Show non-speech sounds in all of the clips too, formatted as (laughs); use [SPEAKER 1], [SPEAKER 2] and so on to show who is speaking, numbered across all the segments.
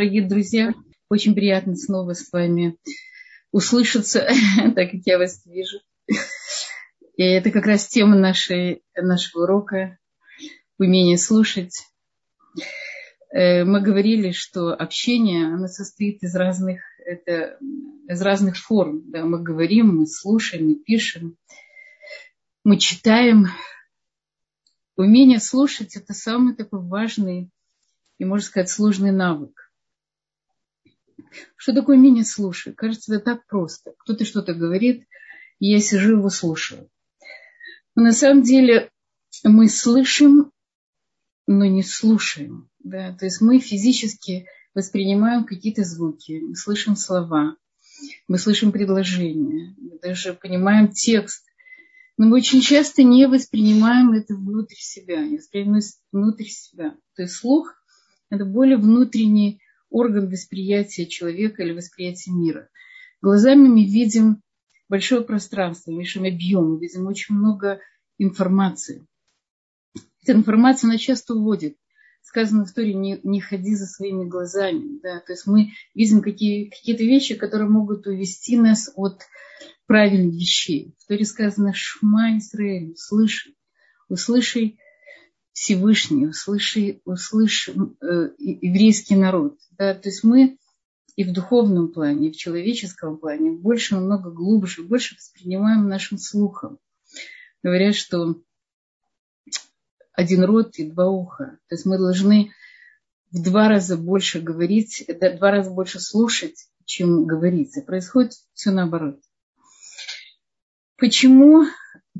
[SPEAKER 1] Дорогие друзья, очень приятно снова с вами услышаться, (laughs) так как я вас вижу. И это как раз тема нашей, нашего урока умение слушать. Э, мы говорили, что общение оно состоит из разных, это, из разных форм. Да? Мы говорим, мы слушаем, мы пишем, мы читаем. Умение слушать – это самый такой важный и, можно сказать, сложный навык. Что такое умение слушать? Кажется, это так просто. Кто-то что-то говорит, и я сижу его слушаю. Но на самом деле мы слышим, но не слушаем. Да? То есть мы физически воспринимаем какие-то звуки, мы слышим слова, мы слышим предложения, мы даже понимаем текст. Но мы очень часто не воспринимаем это внутрь себя, не воспринимаем внутрь себя. То есть слух – это более внутренний орган восприятия человека или восприятия мира. Глазами мы видим большое пространство, видим объем, мы видим очень много информации. Эта информация, она часто уводит. Сказано в Торе, не, не ходи за своими глазами. Да? То есть мы видим какие, какие-то вещи, которые могут увести нас от правильных вещей. В Торе сказано, Шма Исраэль, услыши, услыши Всевышний, услыши, услышь э, еврейский народ. Да? То есть мы и в духовном плане, и в человеческом плане больше, намного глубже, больше воспринимаем нашим слухом. Говорят, что один рот и два уха. То есть мы должны в два раза больше говорить, два раза больше слушать, чем говорить. И происходит все наоборот. Почему,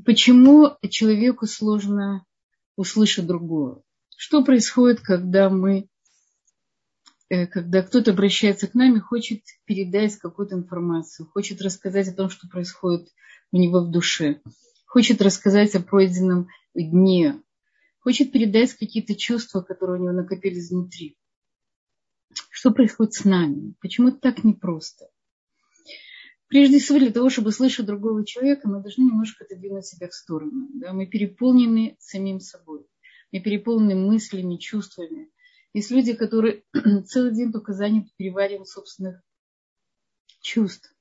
[SPEAKER 1] почему человеку сложно услышать другого. Что происходит, когда мы, э, когда кто-то обращается к нам и хочет передать какую-то информацию, хочет рассказать о том, что происходит у него в душе, хочет рассказать о пройденном дне, хочет передать какие-то чувства, которые у него накопились внутри. Что происходит с нами? Почему это так непросто? Прежде всего, для того, чтобы слышать другого человека, мы должны немножко отодвинуть себя в сторону. Да? Мы переполнены самим собой. Мы переполнены мыслями, чувствами. Есть люди, которые (clears throat) целый день только заняты перевариванием собственных чувств,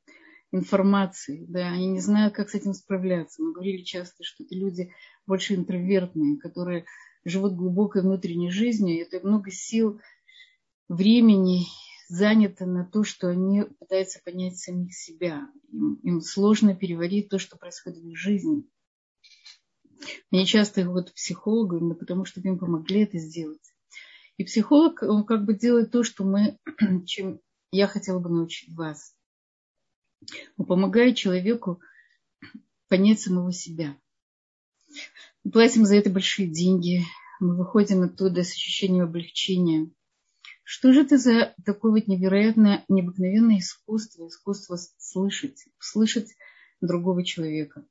[SPEAKER 1] информации. Да? Они не знают, как с этим справляться. Мы говорили часто, что это люди больше интровертные, которые живут глубокой внутренней жизнью. И это много сил, времени заняты на то, что они пытаются понять самих себя. Им, им сложно переварить то, что происходит в их жизни. Мне часто вот психологу, именно потому что им помогли это сделать. И психолог, он как бы делает то, что мы, (clears throat) чем я хотела бы научить вас. Он помогает человеку (clears throat) понять самого себя. Мы платим за это большие деньги. Мы выходим оттуда с ощущением облегчения. Что же это за такое вот невероятное, необыкновенное искусство, искусство слышать, слышать другого человека?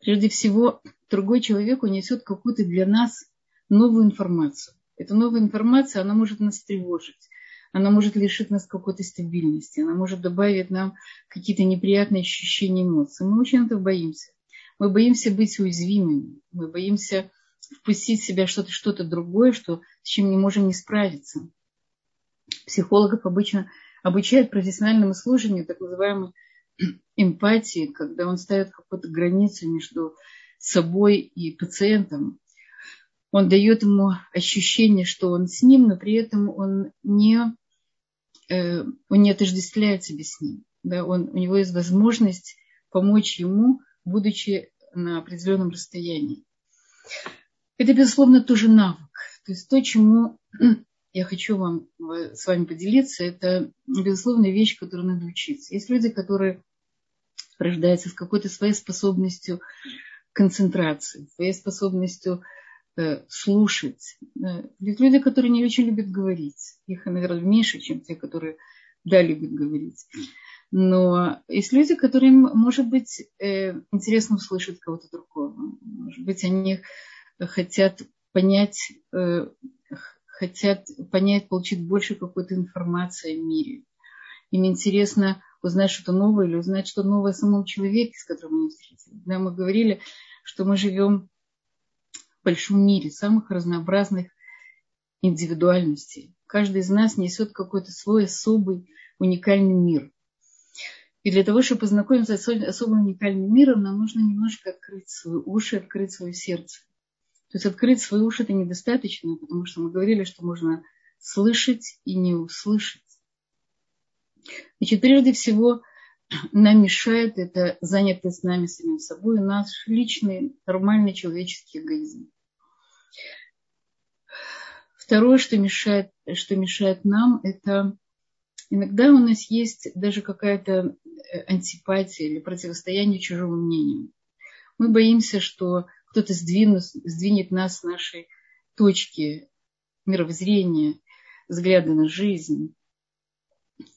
[SPEAKER 1] Прежде всего, другой человек унесет какую-то для нас новую информацию. Эта новая информация, она может нас тревожить, она может лишить нас какой-то стабильности, она может добавить нам какие-то неприятные ощущения эмоций. Мы очень этого боимся. Мы боимся быть уязвимыми, мы боимся впустить в себя что-то что другое, что, с чем не можем не справиться. Психологов обычно обучают профессиональному служению, так называемой (clears throat) эмпатии, когда он ставит какую-то границу между собой и пациентом. Он дает ему ощущение, что он с ним, но при этом он не, э, он не отождествляет себя с ним. Да, он, у него есть возможность помочь ему, будучи на определенном расстоянии. Это, безусловно, тоже навык. То есть то, чему я хочу вам, с вами поделиться, это, безусловно, вещь, которую надо учиться. Есть люди, которые рождаются с какой-то своей способностью концентрации, своей способностью э, слушать. Есть люди, которые не очень любят говорить. Их, наверное, меньше, чем те, которые да, любят говорить. Но есть люди, которым, может быть, э, интересно услышать кого-то другого. Может быть, они хотят понять, э, хотят понять, получить больше какой-то информации о мире. Им интересно узнать что-то новое или узнать что-то новое о самом человеке, с которым они встретились. Да, мы говорили, что мы живем в большом мире самых разнообразных индивидуальностей. каждый из нас несет какой-то свой особый уникальный мир. И для того, чтобы познакомиться с особым уникальным миром, нам нужно немножко открыть свои уши, открыть свое сердце. То есть открыть свои уши это недостаточно, потому что мы говорили, что можно слышать и не услышать. Значит, прежде всего, нам мешает это занятость нами самим собой, наш личный, нормальный человеческий эгоизм. Второе, что мешает, что мешает нам, это иногда у нас есть даже какая-то э, антипатия или противостояние чужому мнению. Мы боимся, что кто-то сдвинет, сдвинет нас с нашей точки мировоззрения, взгляда на жизнь,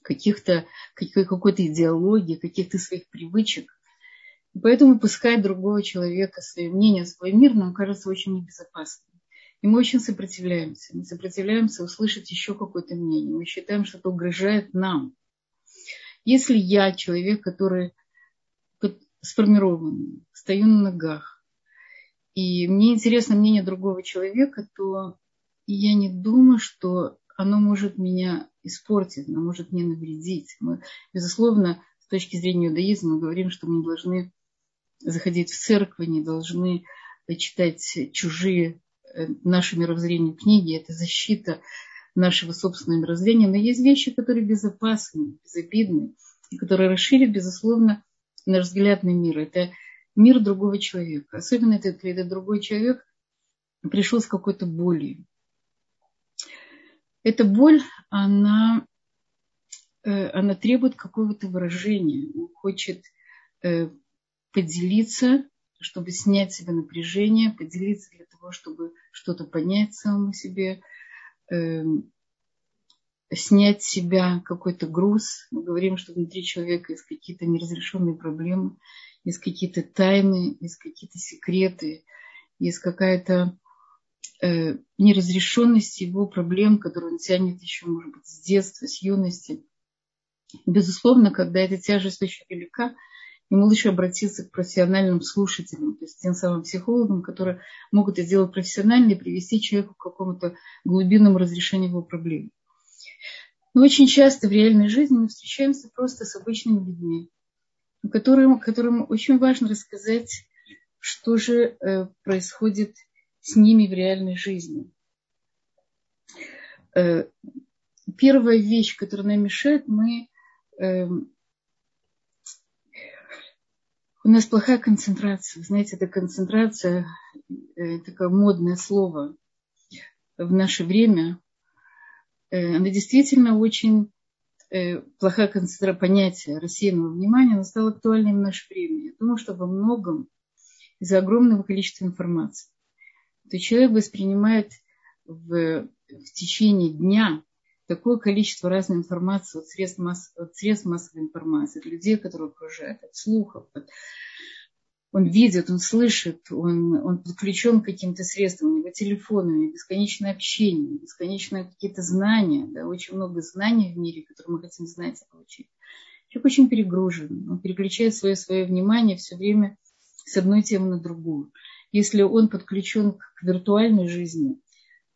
[SPEAKER 1] каких-то, какой-то идеологии, каких-то своих привычек. И поэтому пускать другого человека свое мнение, свой мир нам кажется очень небезопасным. И мы очень сопротивляемся. Мы сопротивляемся услышать еще какое-то мнение. Мы считаем, что это угрожает нам. Если я человек, который сформирован, стою на ногах, и мне интересно мнение другого человека, то я не думаю, что оно может меня испортить, оно может мне навредить. Мы, безусловно, с точки зрения иудаизма мы говорим, что мы не должны заходить в церковь, не должны читать чужие Э, наше мировоззрение книги, это защита нашего собственного мировоззрения, но есть вещи, которые безопасны, безобидны, и которые расширят, безусловно, наш взгляд на мир. Это мир другого человека. Особенно это, если этот другой человек пришел с какой-то болью. Эта боль, она, э, она требует какого-то выражения. Он хочет э, поделиться чтобы снять себе напряжение, поделиться для того, чтобы что-то понять самому себе, э, снять с себя какой-то груз. Мы говорим, что внутри человека есть какие-то неразрешенные проблемы, есть какие-то тайны, есть какие-то секреты, есть какая-то э, неразрешенность его проблем, которые он тянет еще, может быть, с детства, с юности. Безусловно, когда эта тяжесть очень велика, ему лучше обратиться к профессиональным слушателям, то есть тем самым психологам, которые могут это делать профессионально и привести человеку к какому-то глубинному разрешению его проблем. Но очень часто в реальной жизни мы встречаемся просто с обычными людьми, которым, которым очень важно рассказать, что же э, происходит с ними в реальной жизни. Э, первая вещь, которая нам мешает, мы э, у нас плохая концентрация. Знаете, эта концентрация, э, такое модное слово в наше время, она действительно очень э, плохая концентрация понятия рассеянного внимания, она стала актуальной в наше время. Я думаю, что во многом из-за огромного количества информации. То человек воспринимает в, в течение дня такое количество разной информации от средств, масс, от средств массовой информации, от людей, которые окружают, от слухов. От... Он видит, он слышит, он, он подключен к каким-то средствам, у него телефон, у него бесконечное общение, бесконечные какие-то знания, да, очень много знаний в мире, которые мы хотим знать и получить. Человек очень перегружен, он переключает свое, свое внимание все время с одной темы на другую. Если он подключен к виртуальной жизни,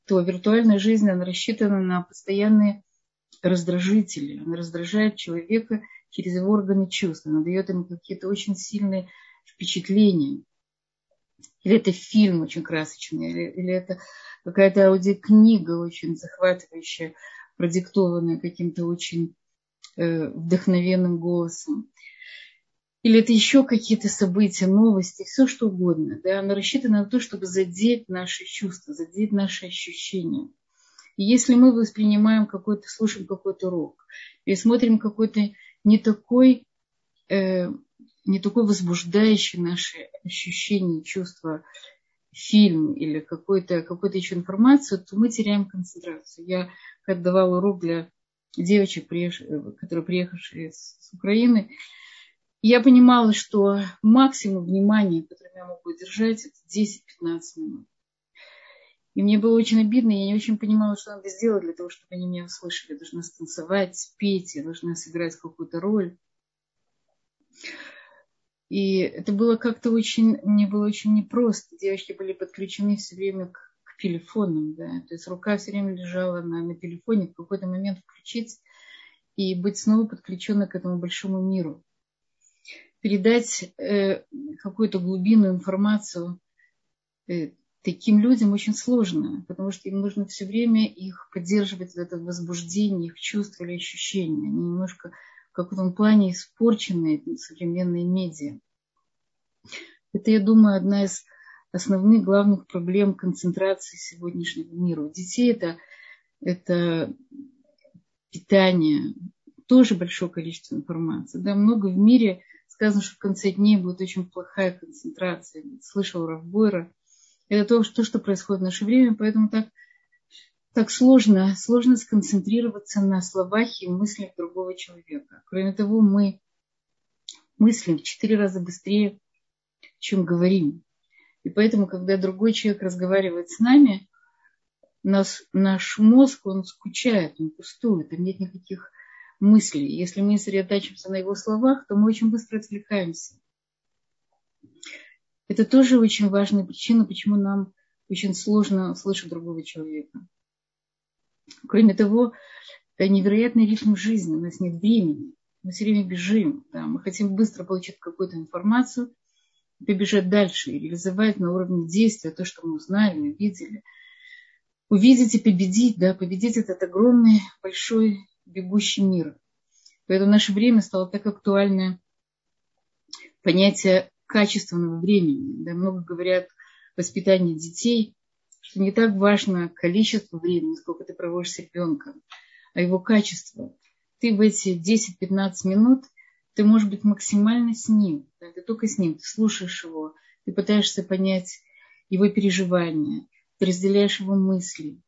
[SPEAKER 1] то виртуальная жизнь, она рассчитана на постоянные раздражители. Она раздражает человека через его органы чувств. Она дает ему какие-то очень сильные впечатления. Или это фильм очень красочный, или, или это какая-то аудиокнига очень захватывающая, продиктованная каким-то очень э, вдохновенным голосом или это еще какие-то события, новости, все что угодно. Да, оно рассчитано на то, чтобы задеть наши чувства, задеть наши ощущения. И если мы воспринимаем какой-то, слушаем какой-то урок, и смотрим какой-то не такой, э, не такой возбуждающий наши ощущения, чувства фильм или какую-то какую еще информацию, то мы теряем концентрацию. Я когда давала урок для девочек, которые приехали с Украины, я понимала, что максимум внимания, которое я могу держать, это 10-15 минут. И мне было очень обидно, я не очень понимала, что надо сделать для того, чтобы они меня услышали. Я должна станцевать, спеть, я должна сыграть какую-то роль. И это было как-то очень, мне было очень непросто. Девочки были подключены все время к, к телефонам, да, то есть рука все время лежала на, на телефоне, в какой-то момент включить и быть снова подключенной к этому большому миру. Передать э, какую-то глубинную информацию э, таким людям очень сложно, потому что им нужно все время их поддерживать в этом возбуждении, их чувства или ощущения. Они немножко в каком-то плане испорченные современные медиа. Это, я думаю, одна из основных главных проблем концентрации сегодняшнего мира. У детей это, это питание, тоже большое количество информации. Да, много в мире сказано, что в конце дней будет очень плохая концентрация. Слышал Равбойра. Это то, что происходит в наше время, поэтому так, так сложно, сложно сконцентрироваться на словах и мыслях другого человека. Кроме того, мы мыслим в четыре раза быстрее, чем говорим. И поэтому, когда другой человек разговаривает с нами, нас, наш мозг, он скучает, он пустует, там нет никаких мыслей. Если мы сосредотачиваемся на его словах, то мы очень быстро отвлекаемся. Это тоже очень важная причина, почему нам очень сложно слышать другого человека. Кроме того, это невероятный ритм жизни, у нас нет времени, мы все время бежим, да, мы хотим быстро получить какую-то информацию, побежать дальше и реализовать на уровне действия то, что мы узнали, увидели. Увидеть и победить, да, победить этот огромный, большой, бегущий мир. Поэтому наше время стало так актуально понятие качественного времени. Да, много говорят о воспитании детей, что не так важно количество времени, сколько ты проводишь с ребенком, а его качество. Ты в эти 10-15 минут – ты можешь быть максимально с ним, да, ты только с ним, ты слушаешь его, ты пытаешься понять его переживания, ты разделяешь его мысли.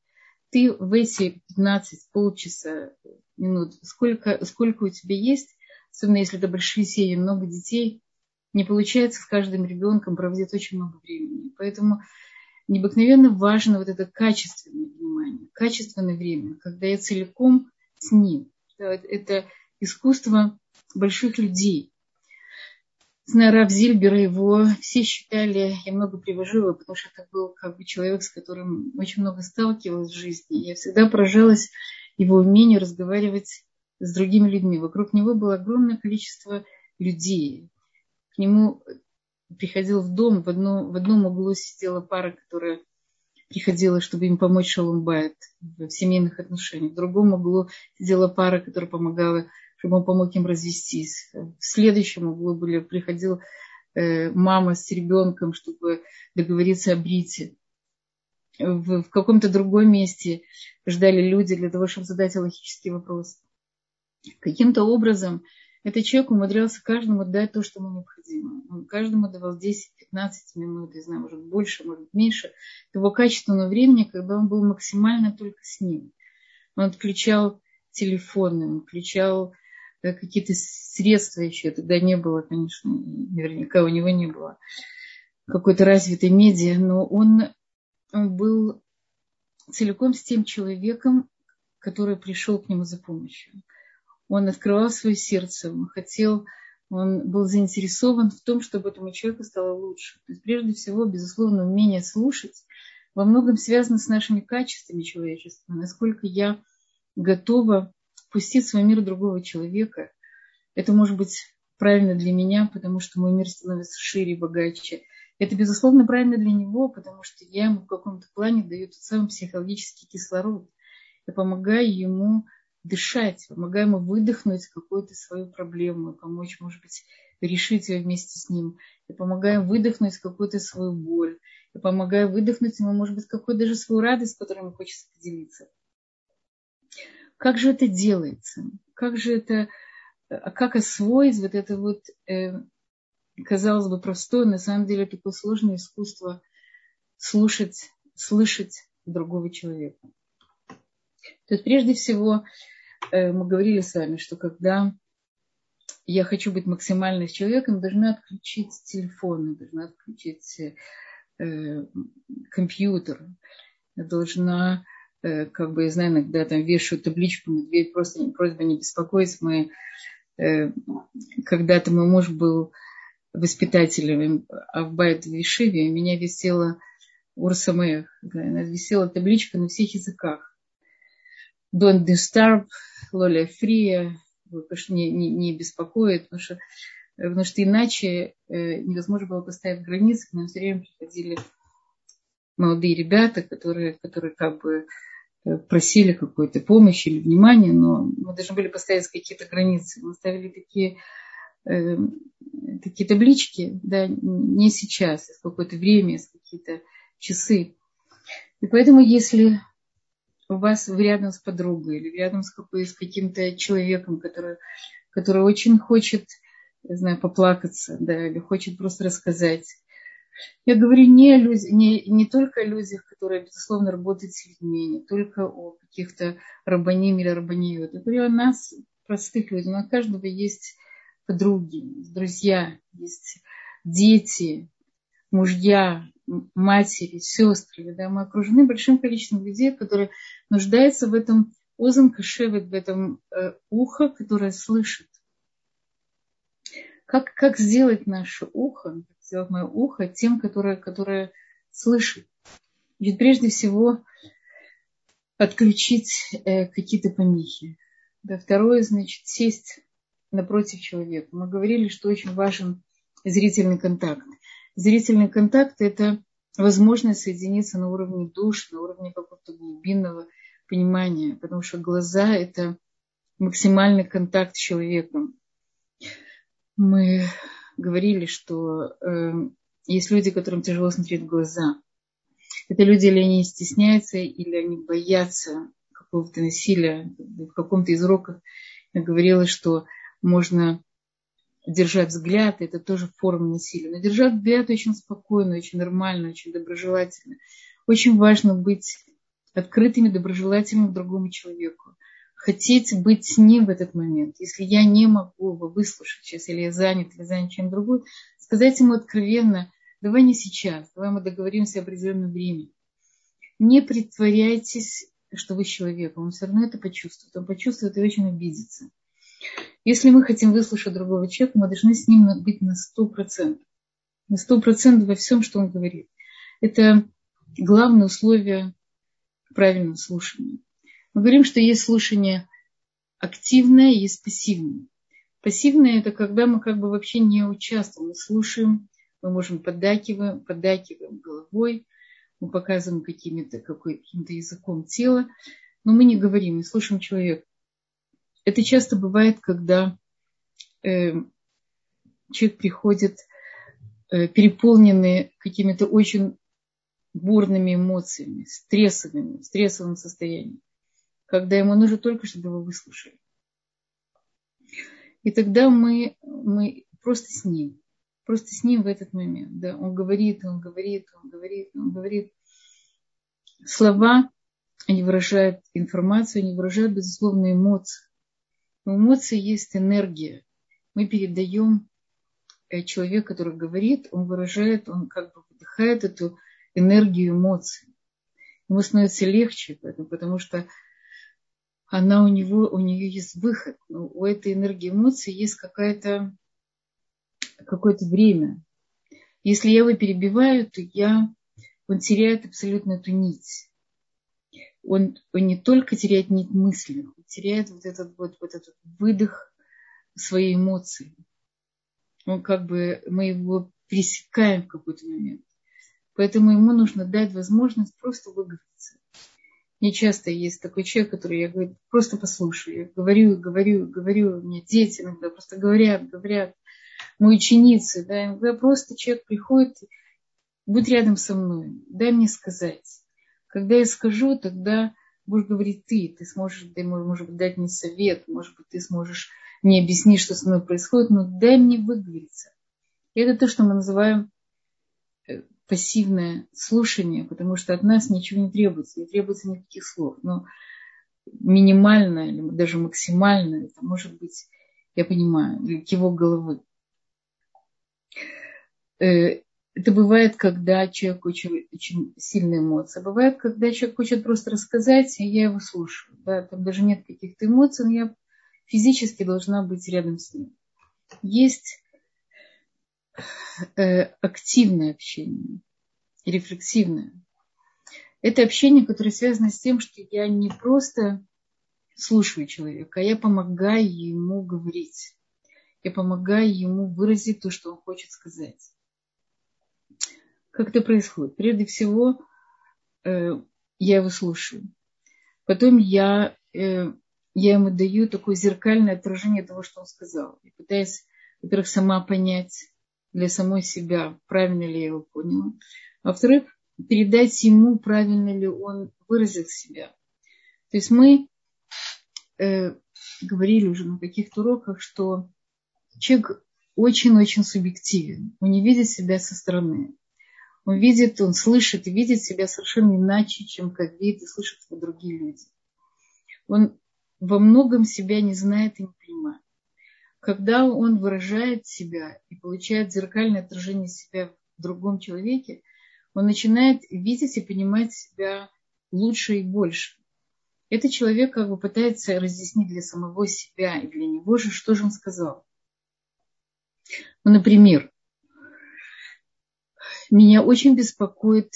[SPEAKER 1] Ты в эти 15 полчаса, минут, сколько, сколько у тебя есть, особенно если это большие семьи, много детей, не получается с каждым ребенком проводить очень много времени. Поэтому необыкновенно важно вот это качественное внимание, качественное время, когда я целиком с ним. Это искусство больших людей. Знаю Рав Зильбера, его все считали, я много привожу его, потому что это был как бы человек, с которым очень много сталкивалась в жизни. Я всегда поражалась его умению разговаривать с другими людьми. Вокруг него было огромное количество людей. К нему приходил в дом, в, одно, в одном углу сидела пара, которая приходила, чтобы им помочь Шалумбайт в семейных отношениях. В другом углу сидела пара, которая помогала чтобы он помог им развестись. В следующем углу были, приходил э, мама с ребенком, чтобы договориться о брите. В, в каком-то другом месте ждали люди для того, чтобы задать логический вопрос. Каким-то образом этот человек умудрялся каждому дать то, что ему необходимо. Он каждому давал 10-15 минут, не знаю, может больше, может меньше, его качественного времени, когда он был максимально только с ним. Он отключал телефоны, он включал какие-то средства еще. Тогда не было, конечно, наверняка у него не было какой-то развитой медиа, но он, он был целиком с тем человеком, который пришел к нему за помощью. Он открывал свое сердце, он хотел, он был заинтересован в том, чтобы этому человеку стало лучше. То есть, прежде всего, безусловно, умение слушать во многом связано с нашими качествами человечества. Насколько я готова впустить в свой мир другого человека. Это может быть правильно для меня, потому что мой мир становится шире богаче. Это, безусловно, правильно для него, потому что я ему в каком-то плане даю тот самый психологический кислород. Я помогаю ему дышать, помогаю ему выдохнуть какую-то свою проблему, помочь, может быть, решить ее вместе с ним. Я помогаю выдохнуть какую-то свою боль. Я помогаю выдохнуть ему, может быть, какую-то даже свою радость, которой ему хочется поделиться. Как же это делается? Как же это, а как освоить вот это вот, э, казалось бы, простое, на самом деле такое сложное искусство слушать, слышать другого человека. То есть прежде всего э, мы говорили с вами, что когда я хочу быть максимально с человеком, должна отключить телефон, должна отключить э, компьютер, должна Э, как бы, я знаю, иногда там вешают табличку на дверь, просто просьба не беспокоить. Мы, э, когда-то мой муж был воспитателем а в Вишиве, меня висела Урсамех. Да, висела табличка на всех языках. Don't disturb, Лоля Фрия, не, не, не беспокоит, потому что, потому что иначе э, невозможно было поставить границы. К нам все время приходили молодые ребята, которые, которые как бы э, просили какой-то помощи или внимания, но мы должны были поставить какие-то границы. Мы ставили такие, э, такие таблички, да, не сейчас, а в какое-то время, с какие-то часы. И поэтому, если у вас рядом с подругой или рядом с, с каким-то человеком, который, который очень хочет, я знаю, поплакаться, да, или хочет просто рассказать, я говорю не, о людях, не, не только о людях, которые, безусловно, работают с людьми, не только о каких-то рабаним или рабаниют. Я говорю о нас, простых людях. У каждого есть подруги, друзья, есть дети, мужья, матери, сестры. Да? Мы окружены большим количеством людей, которые нуждаются в этом озом кашевет, в этом э, ухо, которое слышит. Как, как сделать наше ухо, сделать мое ухо тем, которое, которое слышит. Ведь прежде всего отключить э, какие-то помехи. Да, второе, значит, сесть напротив человека. Мы говорили, что очень важен зрительный контакт. Зрительный контакт – это возможность соединиться на уровне душ, на уровне какого-то глубинного понимания, потому что глаза – это максимальный контакт с человеком. Мы говорили, что э, есть люди, которым тяжело смотреть в глаза. Это люди или они стесняются, или они боятся какого-то насилия. В каком-то из уроков я говорила, что можно держать взгляд, это тоже форма насилия. Но держать взгляд очень спокойно, очень нормально, очень доброжелательно. Очень важно быть открытыми, доброжелательными к другому человеку хотеть быть с ним в этот момент. Если я не могу его выслушать сейчас, или я занят, или занят чем-то другим, сказать ему откровенно, давай не сейчас, давай мы договоримся о определенном времени. Не притворяйтесь, что вы человек, он все равно это почувствует. Он почувствует и очень обидится. Если мы хотим выслушать другого человека, мы должны с ним быть на сто процентов. На сто процентов во всем, что он говорит. Это главное условие правильного слушания. Мы говорим, что есть слушание активное, есть пассивное. Пассивное – это когда мы как бы вообще не участвуем, мы слушаем, мы можем поддакиваем, поддакиваем головой, мы показываем каким-то каким языком тела, но мы не говорим, не слушаем человека. Это часто бывает, когда э, человек приходит э, переполненный какими-то очень бурными эмоциями, стрессовыми, стрессовым состоянием когда ему нужно только, чтобы его выслушали. И тогда мы, мы просто с ним, просто с ним в этот момент. Да? Он говорит, он говорит, он говорит, он говорит. Слова, они выражают информацию, они выражают, безусловно, эмоции. Но эмоции есть энергия. Мы передаем э, человек, который говорит, он выражает, он как бы выдыхает эту энергию эмоций. Ему становится легче, потому что она у него, у нее есть выход. Ну, у этой энергии эмоций есть какая-то, какое-то время. Если я его перебиваю, то я, он теряет абсолютно эту нить. Он, он не только теряет нить мысли, он теряет вот этот вот, вот этот выдох своей эмоции. Он как бы, мы его пересекаем в какой-то момент. Поэтому ему нужно дать возможность просто выговориться. Мне часто есть такой человек, который я говорю, просто послушаю. Я говорю, говорю, говорю. У меня дети иногда просто говорят, говорят. Мои ученицы, да, иногда просто человек приходит, будь рядом со мной, дай мне сказать. Когда я скажу, тогда будешь говорить ты, ты сможешь, ты, может быть, дать мне совет, может быть, ты сможешь мне объяснить, что со мной происходит, но дай мне выговориться. И это то, что мы называем э, пассивное слушание, потому что от нас ничего не требуется, не требуется никаких слов. Но минимально или даже максимально, это может быть, я понимаю, его головы. Это бывает, когда человек очень, очень сильные эмоции. Бывает, когда человек хочет просто рассказать, и я его слушаю. Да, там даже нет каких-то эмоций, но я физически должна быть рядом с ним. Есть Э, активное общение, рефлексивное. Это общение, которое связано с тем, что я не просто слушаю человека, а я помогаю ему говорить. Я помогаю ему выразить то, что он хочет сказать. Как это происходит? Прежде всего, э, я его слушаю. Потом я, э, я ему даю такое зеркальное отражение того, что он сказал. Я пытаюсь, во-первых, сама понять для самой себя, правильно ли я его поняла. А во-вторых, передать ему, правильно ли он выразил себя. То есть мы э, говорили уже на каких-то уроках, что человек очень-очень субъективен. Он не видит себя со стороны. Он видит, он слышит и видит себя совершенно иначе, чем как видят и слышат его другие люди. Он во многом себя не знает и не понимает. Когда он выражает себя и получает зеркальное отражение себя в другом человеке, он начинает видеть и понимать себя лучше и больше. Этот человек как бы пытается разъяснить для самого себя и для него же, что же он сказал. Ну, например, меня очень беспокоит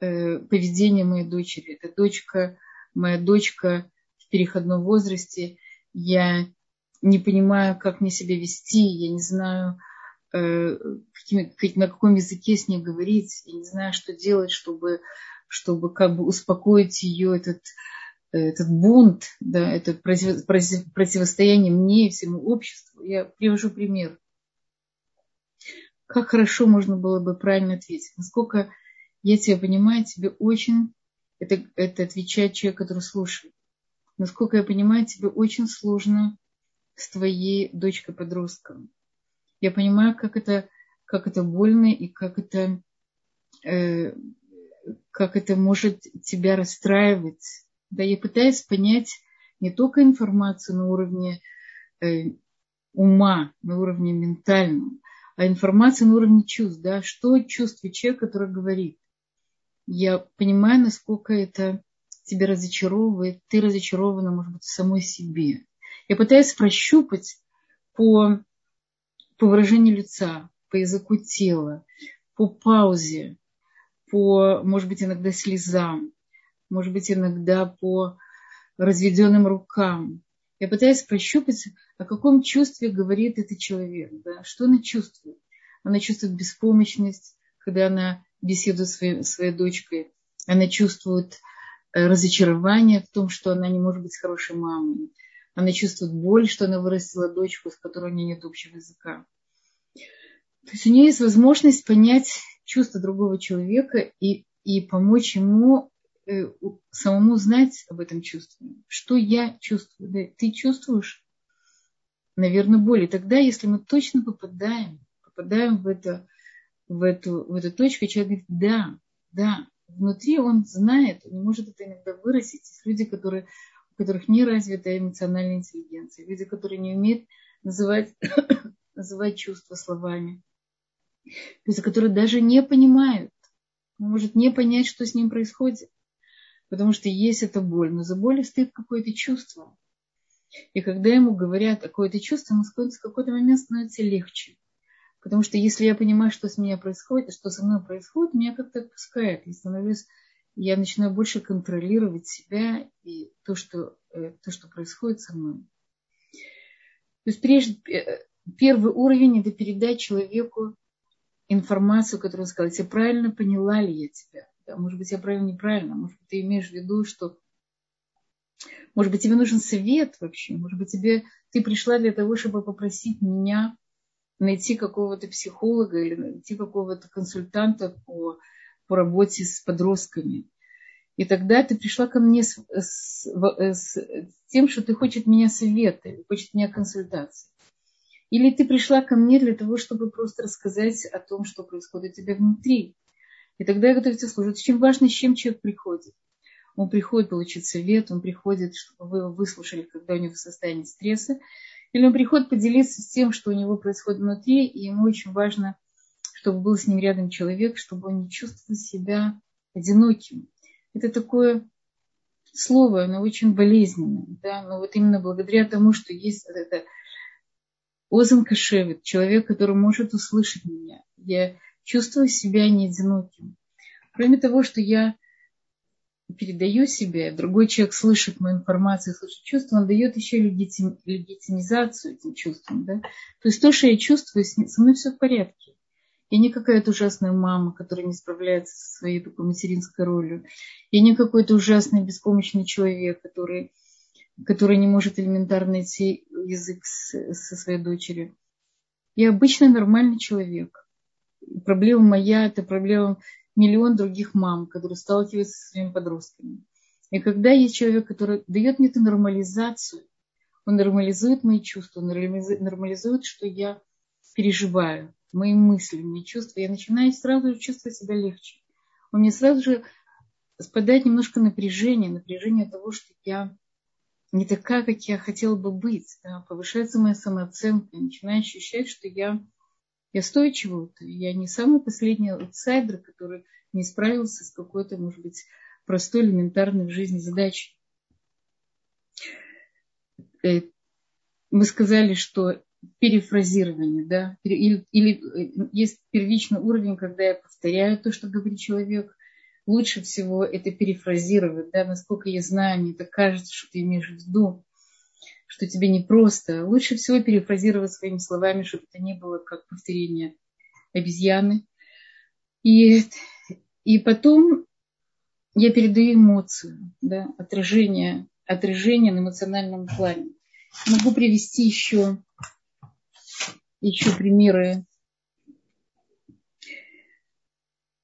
[SPEAKER 1] э, поведение моей дочери. Это дочка, моя дочка в переходном возрасте. Я не понимаю, как мне себя вести, я не знаю, э, какими, на каком языке с ней говорить, я не знаю, что делать, чтобы, чтобы как бы успокоить ее этот, этот бунт, да, это противостояние мне и всему обществу. Я привожу пример как хорошо можно было бы правильно ответить. Насколько я тебя понимаю, тебе очень, это, это отвечает человек, который слушает. Насколько я понимаю, тебе очень сложно с твоей дочкой-подростком. Я понимаю, как это, как это больно и как это, э, как это может тебя расстраивать. Да, я пытаюсь понять не только информацию на уровне э, ума, на уровне ментальном, а информация на уровне чувств, да, что чувствует человек, который говорит. Я понимаю, насколько это тебя разочаровывает, ты разочарована, может быть, в самой себе. Я пытаюсь прощупать по, по выражению лица, по языку тела, по паузе, по, может быть, иногда слезам, может быть, иногда по разведенным рукам. Я пытаюсь прощупать, о каком чувстве говорит этот человек, да? что она чувствует. Она чувствует беспомощность, когда она беседует с своей, своей дочкой. Она чувствует э, разочарование в том, что она не может быть хорошей мамой. Она чувствует боль, что она вырастила дочку, с которой у нее нет общего языка. То есть у нее есть возможность понять чувства другого человека и, и помочь ему самому знать об этом чувстве. Что я чувствую? Да, ты чувствуешь? наверное, боль. И тогда, если мы точно попадаем, попадаем в, это, в, эту, в эту точку, человек говорит, да, да, внутри он знает, он может это иногда выразить. Есть люди, которые, у которых не развита эмоциональная интеллигенция, люди, которые не умеют называть, (coughs) называть чувства словами, люди, которые даже не понимают, он может не понять, что с ним происходит, потому что есть эта боль, но за болью стоит какое-то чувство. И когда ему говорят какое-то чувство, ему в какой-то момент становится легче. Потому что если я понимаю, что с меня происходит, что со мной происходит, меня как-то отпускает. Я становлюсь, я начинаю больше контролировать себя и то, что, э, то, что происходит со мной. То есть прежде, э, первый уровень – это передать человеку информацию, которую он сказал. Я правильно поняла ли я тебя? Может быть, я правильно неправильно. Может быть, ты имеешь в виду, что может быть, тебе нужен совет вообще. Может быть, тебе ты пришла для того, чтобы попросить меня найти какого-то психолога или найти какого-то консультанта по, по работе с подростками. И тогда ты пришла ко мне с, с, с тем, что ты хочешь меня совета, хочешь меня консультации. Или ты пришла ко мне для того, чтобы просто рассказать о том, что происходит у тебя внутри. И тогда я готова тебе служить. Очень важно, с чем человек приходит. Он приходит получить совет, он приходит, чтобы вы его выслушали, когда у него состояние стресса, или он приходит поделиться с тем, что у него происходит внутри, и ему очень важно, чтобы был с ним рядом человек, чтобы он не чувствовал себя одиноким. Это такое слово, оно очень болезненное, да, но вот именно благодаря тому, что есть это Озан Кашевит, человек, который может услышать меня, я чувствую себя не одиноким. Кроме того, что я передаю себе, другой человек слышит мою информацию, слышит чувства, он дает еще легитим, легитимизацию этим чувствам. Да? То есть то, что я чувствую, со мной все в порядке. Я не какая-то ужасная мама, которая не справляется со своей такой материнской ролью. Я не какой-то ужасный беспомощный человек, который, который не может элементарно найти язык с, со своей дочерью. Я обычный нормальный человек. Проблема моя – это проблема миллион других мам, которые сталкиваются со своими подростками. И когда есть человек, который дает мне эту нормализацию, он нормализует мои чувства, он нормализует, что я переживаю, мои мысли, мои чувства, я начинаю сразу же чувствовать себя легче. У меня сразу же спадает немножко напряжение, напряжение того, что я не такая, как я хотела бы быть. Да, повышается моя самооценка, я начинаю ощущать, что я я стою чего-то. Я не самый последний аутсайдер, который не справился с какой-то, может быть, простой, элементарной в жизни задачей. Э, мы сказали, что перефразирование, да, или, или э, есть первичный уровень, когда я повторяю то, что говорит человек. Лучше всего это перефразировать, да, насколько я знаю, мне так кажется, что ты имеешь в виду что тебе непросто. Лучше всего перефразировать своими словами, чтобы это не было как повторение обезьяны. И, и потом я передаю эмоцию, да, отражение, отражение на эмоциональном плане. Могу привести еще, еще примеры.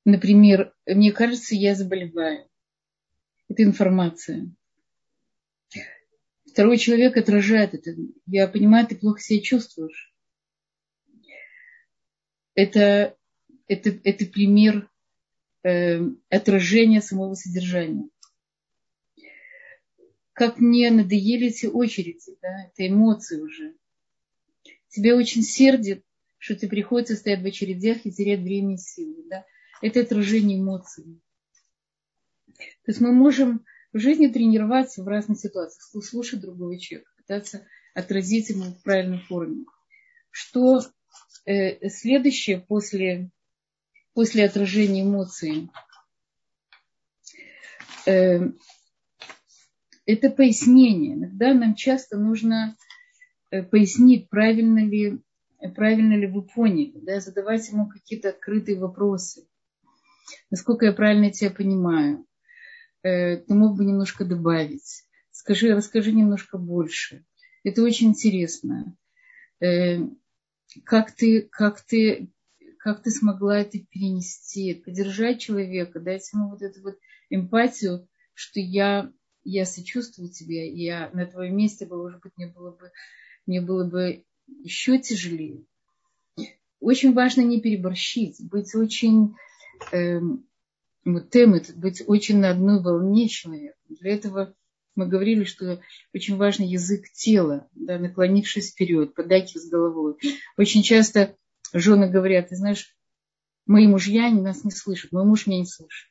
[SPEAKER 1] Например, мне кажется, я заболеваю. Это информация. Второй человек отражает это. Я понимаю, ты плохо себя чувствуешь. Это, это, это пример э, отражения самого содержания. Как мне надоели эти очереди, да, это эмоции уже. Тебя очень сердит, что ты приходится стоять в очередях и терять время и силы. Да? Это отражение эмоций. То есть мы можем в жизни тренироваться в разных ситуациях, слушать другого человека, пытаться отразить ему в правильной форме. Что э, следующее после, после отражения эмоций? Э, это пояснение. Иногда нам часто нужно э, пояснить, правильно ли, правильно ли вы поняли, да, задавать ему какие-то открытые вопросы. Насколько я правильно тебя понимаю ты мог бы немножко добавить. Скажи, расскажи немножко больше. Это очень интересно. Э, как ты, как ты, как ты смогла это перенести, поддержать человека, дать ему вот эту вот эмпатию, что я, я сочувствую тебе, я на твоем месте, может быть, мне было бы, мне было бы еще тяжелее. Очень важно не переборщить, быть очень эм, мутемет, быть очень на одной волне человека. Для этого мы говорили, что очень важный язык тела, да, наклонившись вперед, подайки с головой. Очень часто жены говорят, ты знаешь, мои мужья нас не слышат, мой муж меня не слышит.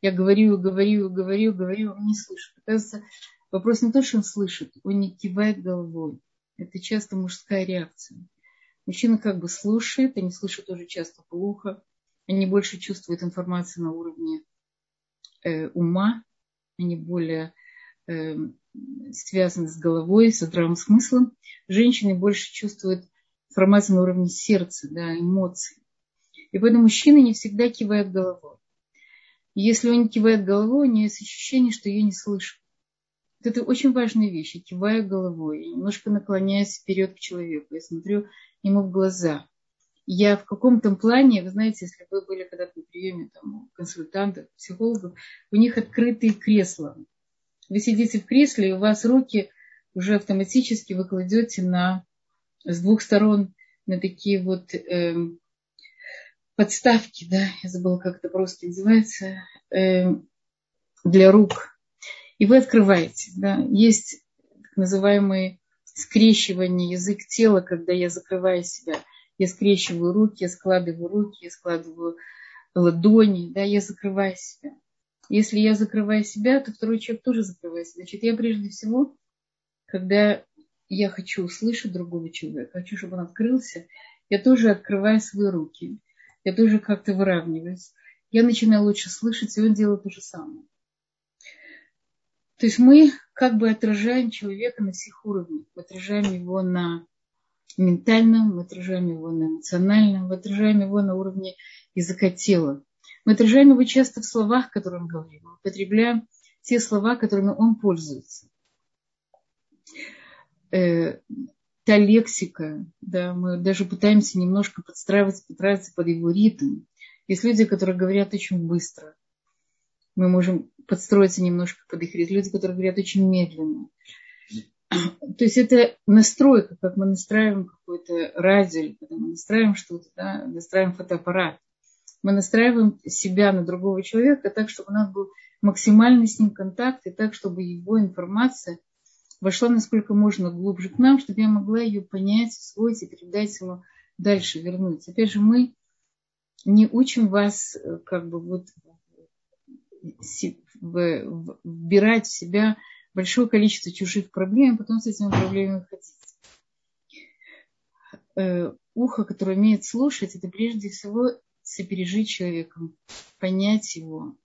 [SPEAKER 1] Я говорю, говорю, говорю, говорю, он не слышит. Оказывается, вопрос не то, что он слышит, он не кивает головой. Это часто мужская реакция. Мужчина как бы слушает, они слышат тоже часто плохо, они больше чувствуют информацию на уровне э, ума, они более э, связаны с головой, с здравым смыслом. Женщины больше чувствуют информацию на уровне сердца, да, эмоций. И поэтому мужчины не всегда кивают головой. Если он кивает головой, у нее есть ощущение, что ее не слышат. Вот это очень важная вещь. Я киваю головой, немножко наклоняюсь вперед к человеку. Я смотрю ему в глаза я в каком-то плане, вы знаете, если вы были когда-то на приеме там, у консультантов, психологов, у них открытые кресла. Вы сидите в кресле, и у вас руки уже автоматически вы кладете на, с двух сторон на такие вот э, подставки, да, я забыла, как это просто называется, э, для рук. И вы открываете, да, есть так называемые скрещивание язык тела, когда я закрываю себя – я скрещиваю руки, я складываю руки, я складываю ладони, да, я закрываю себя. Если я закрываю себя, то второй человек тоже закрывает себя. Значит, я прежде всего, когда я хочу услышать другого человека, хочу, чтобы он открылся, я тоже открываю свои руки, я тоже как-то выравниваюсь. Я начинаю лучше слышать, и он делает то же самое. То есть мы как бы отражаем человека на всех уровнях. Отражаем его на ментальном, мы отражаем его на эмоциональном, мы отражаем его на уровне языка тела. Мы отражаем его часто в словах, которые он говорит. Мы употребляем те слова, которыми он пользуется. Э, та лексика, да, мы даже пытаемся немножко подстраиваться, подстраиваться под его ритм. Есть люди, которые говорят очень быстро. Мы можем подстроиться немножко под их ритм. Люди, которые говорят очень медленно. То есть это настройка, как мы настраиваем какой-то радио, когда мы настраиваем что-то, да, настраиваем фотоаппарат. Мы настраиваем себя на другого человека так, чтобы у нас был максимальный с ним контакт, и так, чтобы его информация вошла насколько можно глубже к нам, чтобы я могла ее понять, усвоить и передать ему дальше, вернуть. Опять же, мы не учим вас э, как бы вот вбирать в себя большое количество чужих проблем, а потом с этими проблемами ходить. Э, ухо, которое умеет слушать, это прежде всего сопережить человеком, понять его,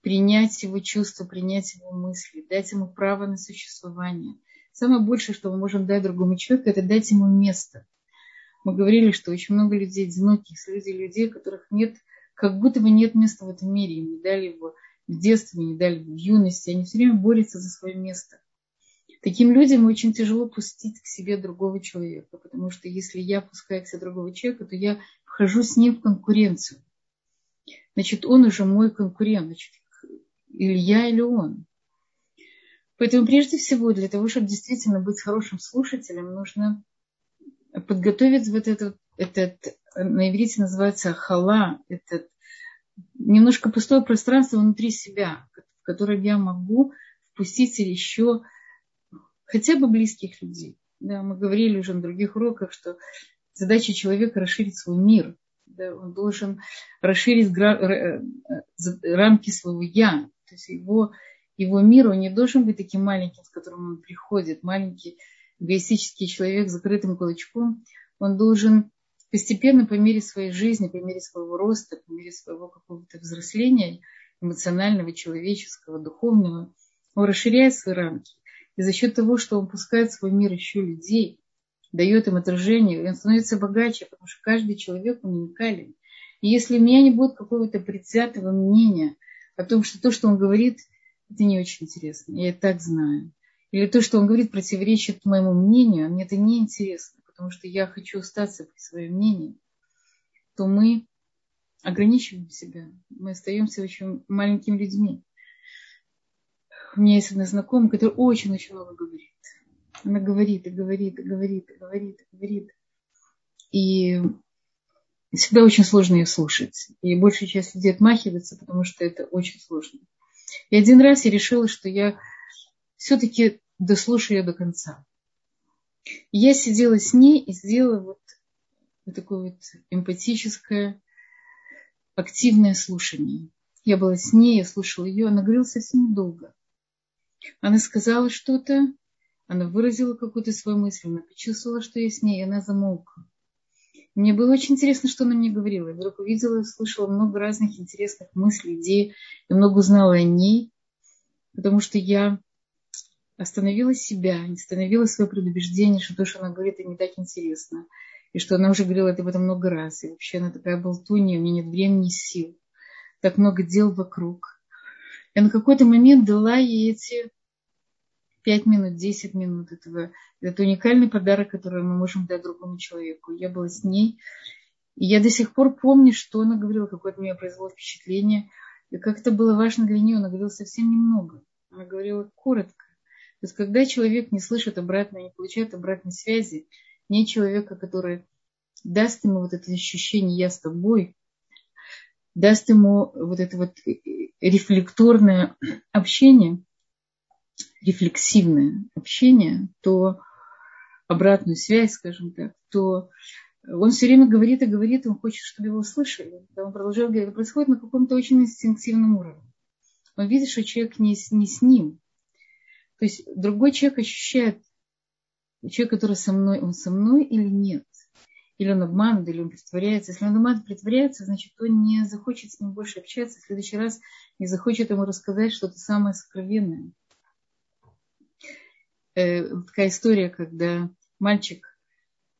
[SPEAKER 1] принять его чувства, принять его мысли, дать ему право на существование. Самое большее, что мы можем дать другому человеку, это дать ему место. Мы говорили, что очень много людей одиноких, люди, людей, которых нет, как будто бы нет места в этом мире, им не дали его в детстве, не дали в юности, они все время борются за свое место. Таким людям очень тяжело пустить к себе другого человека, потому что если я пускаю к себе другого человека, то я вхожу с ним в конкуренцию. Значит, он уже мой конкурент, значит, или я, или он. Поэтому прежде всего для того, чтобы действительно быть хорошим слушателем, нужно подготовить вот этот, этот на иврите называется хала, этот немножко пустое пространство внутри себя, в которое я могу впустить еще хотя бы близких людей. Да, мы говорили уже на других уроках, что задача человека расширить свой мир. Да, он должен расширить э, рамки своего я. То есть его, его мир, он не должен быть таким маленьким, с которым он приходит, маленький эгоистический человек с закрытым кулачком. Он должен постепенно по мере своей жизни, по мере своего роста, по мере своего какого-то взросления эмоционального, человеческого, духовного, он расширяет свои рамки. И за счет того, что он пускает в свой мир еще людей, дает им отражение, он становится богаче, потому что каждый человек уникален. И если у меня не будет какого-то предвзятого мнения о том, что то, что он говорит, это не очень интересно, я и так знаю. Или то, что он говорит, противоречит моему мнению, мне это не интересно потому что я хочу остаться при своем мнении, то мы ограничиваем себя. Мы остаемся очень маленькими людьми. У меня есть одна знакомая, которая очень-очень много говорит. Она говорит и говорит и говорит и говорит и говорит. И всегда очень сложно ее слушать. И большая часть людей отмахивается, потому что это очень сложно. И один раз я решила, что я все-таки дослушаю ее до конца я сидела с ней и сделала вот, такое вот эмпатическое, активное слушание. Я была с ней, я слушала ее, она говорила совсем недолго. Она сказала что-то, она выразила какую-то свою мысль, она почувствовала, что я с ней, и она замолкла. Мне было очень интересно, что она мне говорила. Я вдруг увидела, слышала много разных интересных мыслей, идей, и много узнала о ней, потому что я остановила себя, не остановила свое предубеждение, что то, что она говорит, это не так интересно. И что она уже говорила это об этом много раз. И вообще она такая болтунья, у меня нет времени и сил. Так много дел вокруг. Я на какой-то момент дала ей эти пять минут, десять минут этого. Это уникальный подарок, который мы можем дать другому человеку. Я была с ней. И я до сих пор помню, что она говорила, какое-то меня произвело впечатление. И как это было важно для нее, она говорила совсем немного. Она говорила коротко. То есть, когда человек не слышит обратной, не получает обратной связи, нет человека, который даст ему вот это ощущение «я с тобой», даст ему вот это вот рефлекторное общение, рефлексивное общение, то обратную связь, скажем так, то он все время говорит и говорит, он хочет, чтобы его услышали. Он продолжает говорить, это происходит на каком-то очень инстинктивном уровне. Он видит, что человек не, не с ним, то есть другой человек ощущает, человек, который со мной, он со мной или нет. Или он обманывает, или он притворяется. Если он обманывает, притворяется, значит, он не захочет с ним больше общаться. В следующий раз не захочет ему рассказать что-то самое сокровенное. э, такая история, когда мальчик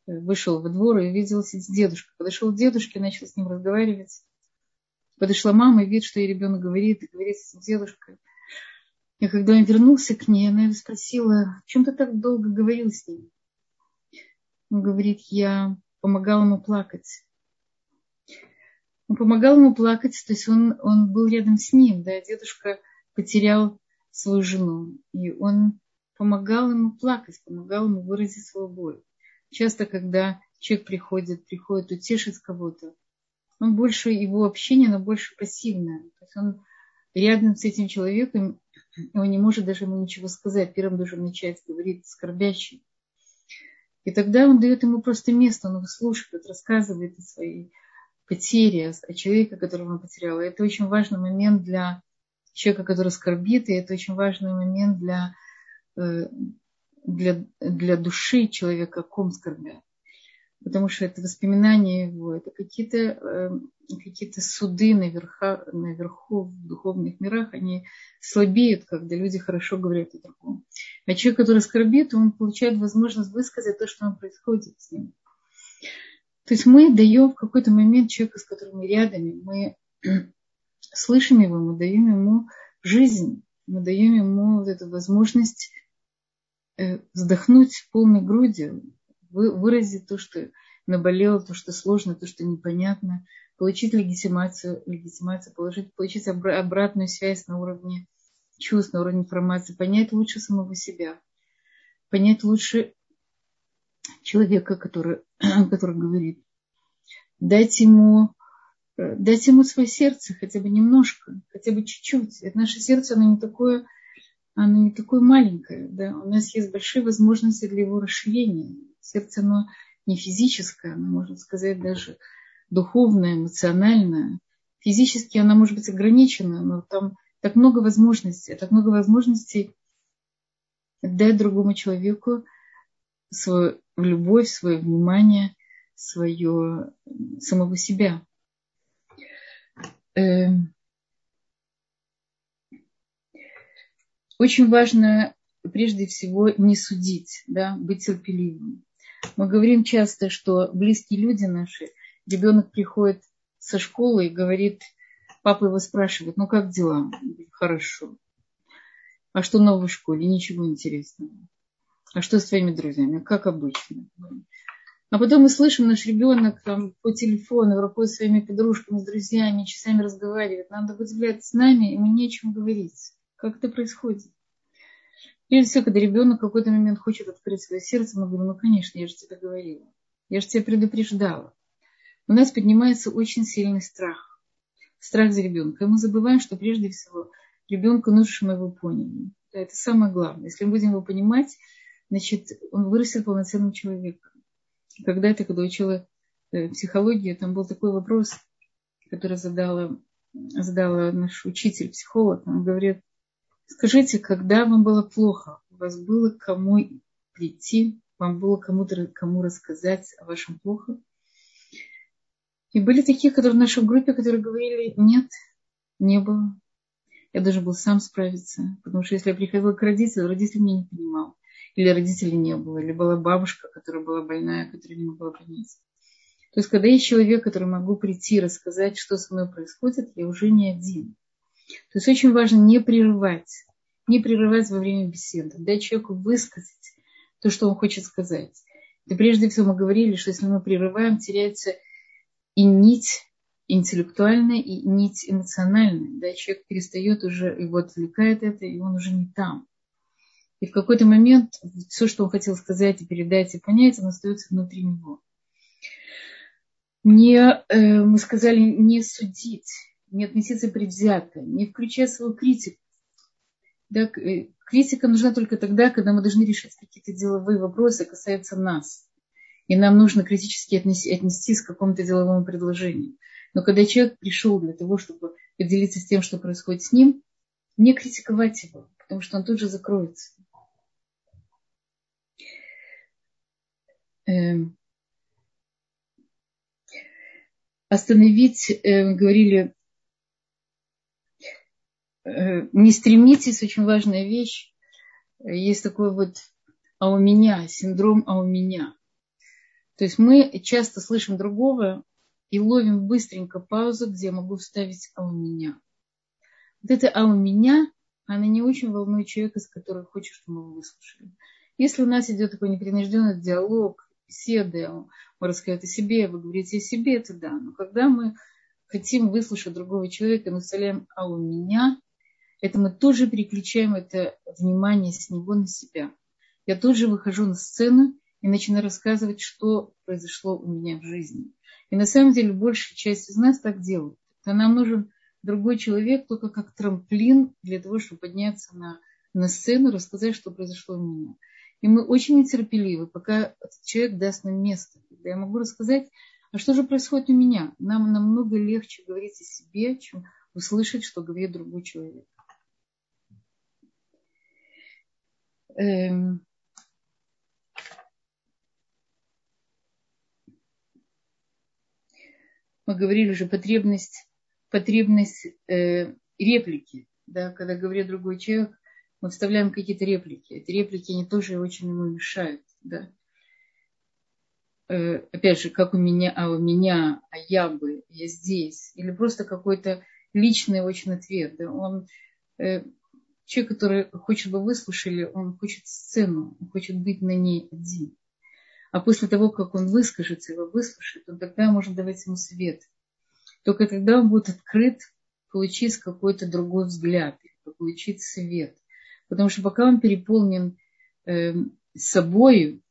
[SPEAKER 1] э, вышел во двор и увидел дедушку. Подошел к дедушке, начал с ним разговаривать. Подошла мама и видит, что ей ребенок говорит, и говорит с дедушкой. И когда он вернулся к ней, она его спросила, чем ты так долго говорил с ним? Он говорит, я помогал ему плакать. Он помогал ему плакать, то есть он, он был рядом с ним, да, дедушка потерял свою жену, и он помогал ему плакать, помогал ему выразить свою боль. Часто, когда человек приходит, приходит утешить кого-то, он больше, его общение, оно больше пассивное. То есть он рядом с этим человеком, он не может даже ему ничего сказать. Первым должен начать говорить скорбящий. И тогда он дает ему просто место, он его слушает, рассказывает о своей потере, о человеке, которого он потерял. И это очень важный момент для человека, который скорбит, и это очень важный момент для, э, для, для души человека, о ком скорбят. Потому что это воспоминания его, это какие-то э, какие суды наверха, наверху в духовных мирах, они слабеют, когда люди хорошо говорят о другом. А человек, который скорбит, он получает возможность высказать то, что происходит с ним. То есть мы даем в какой-то момент человека, с которым мы рядом, мы (clears throat) слышим его, мы даем ему жизнь, мы даем ему вот эту возможность э, вздохнуть полной грудью, выразить то, что наболело, то, что сложно, то, что непонятно, получить легитимацию, легитимацию положить, получить обратную связь на уровне чувств, на уровне информации, понять лучше самого себя, понять лучше человека, который, (clears throat) который говорит, дать ему, э, дать ему свое сердце хотя бы немножко, хотя бы чуть-чуть. Это наше сердце, оно не такое, оно не такое маленькое. Да? У нас есть большие возможности для его расширения. Сердце, оно не физическое, оно, можно сказать, даже духовная, эмоциональная. Физически она может быть ограничена, но там так много возможностей, так много возможностей дать другому человеку свою любовь, свое внимание, свое самого себя. Эм. Очень важно прежде всего не судить, да, быть терпеливым. Мы говорим часто, что близкие люди наши – ребенок приходит со школы и говорит, папа его спрашивает, ну как дела? Хорошо. А что нового школе? Ничего интересного. А что с твоими друзьями? Как обычно. А потом мы слышим, наш ребенок там по телефону, рукой с своими подружками, с друзьями, часами разговаривает. Надо взгляд с нами, ему нечем говорить. Как это происходит? Прежде всего, когда ребенок в какой-то момент хочет открыть свое сердце, мы говорим, ну, конечно, я же тебе говорила. Я же тебя предупреждала у нас поднимается очень сильный страх. Страх за ребенка. И мы забываем, что прежде всего ребенку нужно, его поняли. Это самое главное. Если мы будем его понимать, значит, он вырастет полноценным человеком. Когда-то, когда учила э, психологию, там был такой вопрос, который задала, задала наш учитель, психолог. Он говорит, скажите, когда вам было плохо, у вас было кому прийти, вам было кому-то кому рассказать о вашем плохом? И были такие, которые в нашей группе, которые говорили, нет, не было. Я должен был сам справиться. Потому что если я приходила к родителям, родитель меня не понимал. Или родителей не было. Или была бабушка, которая была больная, которая не могла понять. То есть, когда есть человек, который могу прийти и рассказать, что со мной происходит, я уже не один. То есть, очень важно не прерывать. Не прерывать во время беседы. Дать человеку высказать то, что он хочет сказать. И прежде всего мы говорили, что если мы прерываем, теряется и нить интеллектуальная, и нить эмоциональная. Да, человек перестает уже, его отвлекает это, и он уже не там. И в какой-то момент все, что он хотел сказать и передать, и понять, оно остается внутри него. Не, э, мы сказали, не судить, не относиться предвзято, не включать свою критику. Да, э, критика нужна только тогда, когда мы должны решить какие-то деловые вопросы, касаются нас и нам нужно критически отнести, отнестись к какому-то деловому предложению. Но когда человек пришел для того, чтобы поделиться с тем, что происходит с ним, не критиковать его, потому что он тут же закроется. Эм. Остановить, э, говорили, не стремитесь, очень важная вещь. Есть такой вот а у меня, синдром а у меня. То есть мы часто слышим другого и ловим быстренько паузу, где я могу вставить а у меня. Вот это а у меня, она не очень волнует человека, с которым хочет, чтобы мы выслушали. Если у нас идет такой непринужденный диалог, беседы, он рассказывает о себе, вы говорите о себе, это да. Но когда мы хотим выслушать другого человека, мы вставляем «а у меня», это мы тоже переключаем это внимание с него на себя. Я тоже выхожу на сцену и начинаю рассказывать, что произошло у меня в жизни. И на самом деле большая часть из нас так делает. Это нам нужен другой человек только как трамплин для того, чтобы подняться на, на сцену, рассказать, что произошло у меня. И мы очень нетерпеливы, пока человек даст нам место. Когда я могу рассказать, а что же происходит у меня? Нам намного легче говорить о себе, чем услышать, что говорит другой человек. Эм... Мы говорили уже потребность, потребность э, реплики. Да, когда говорит другой человек, мы вставляем какие-то реплики. Эти реплики, они тоже очень ему мешают. Да. Э, опять же, как у меня, а у меня, а я бы, я здесь. Или просто какой-то личный очень ответ. Да. Он, э, человек, который хочет бы выслушали, он хочет сцену, он хочет быть на ней один. А после того, как он выскажется, его выслушает, он тогда может давать ему свет. Только тогда он будет открыт получить какой-то другой взгляд, получить свет. Потому что пока он переполнен э, собой,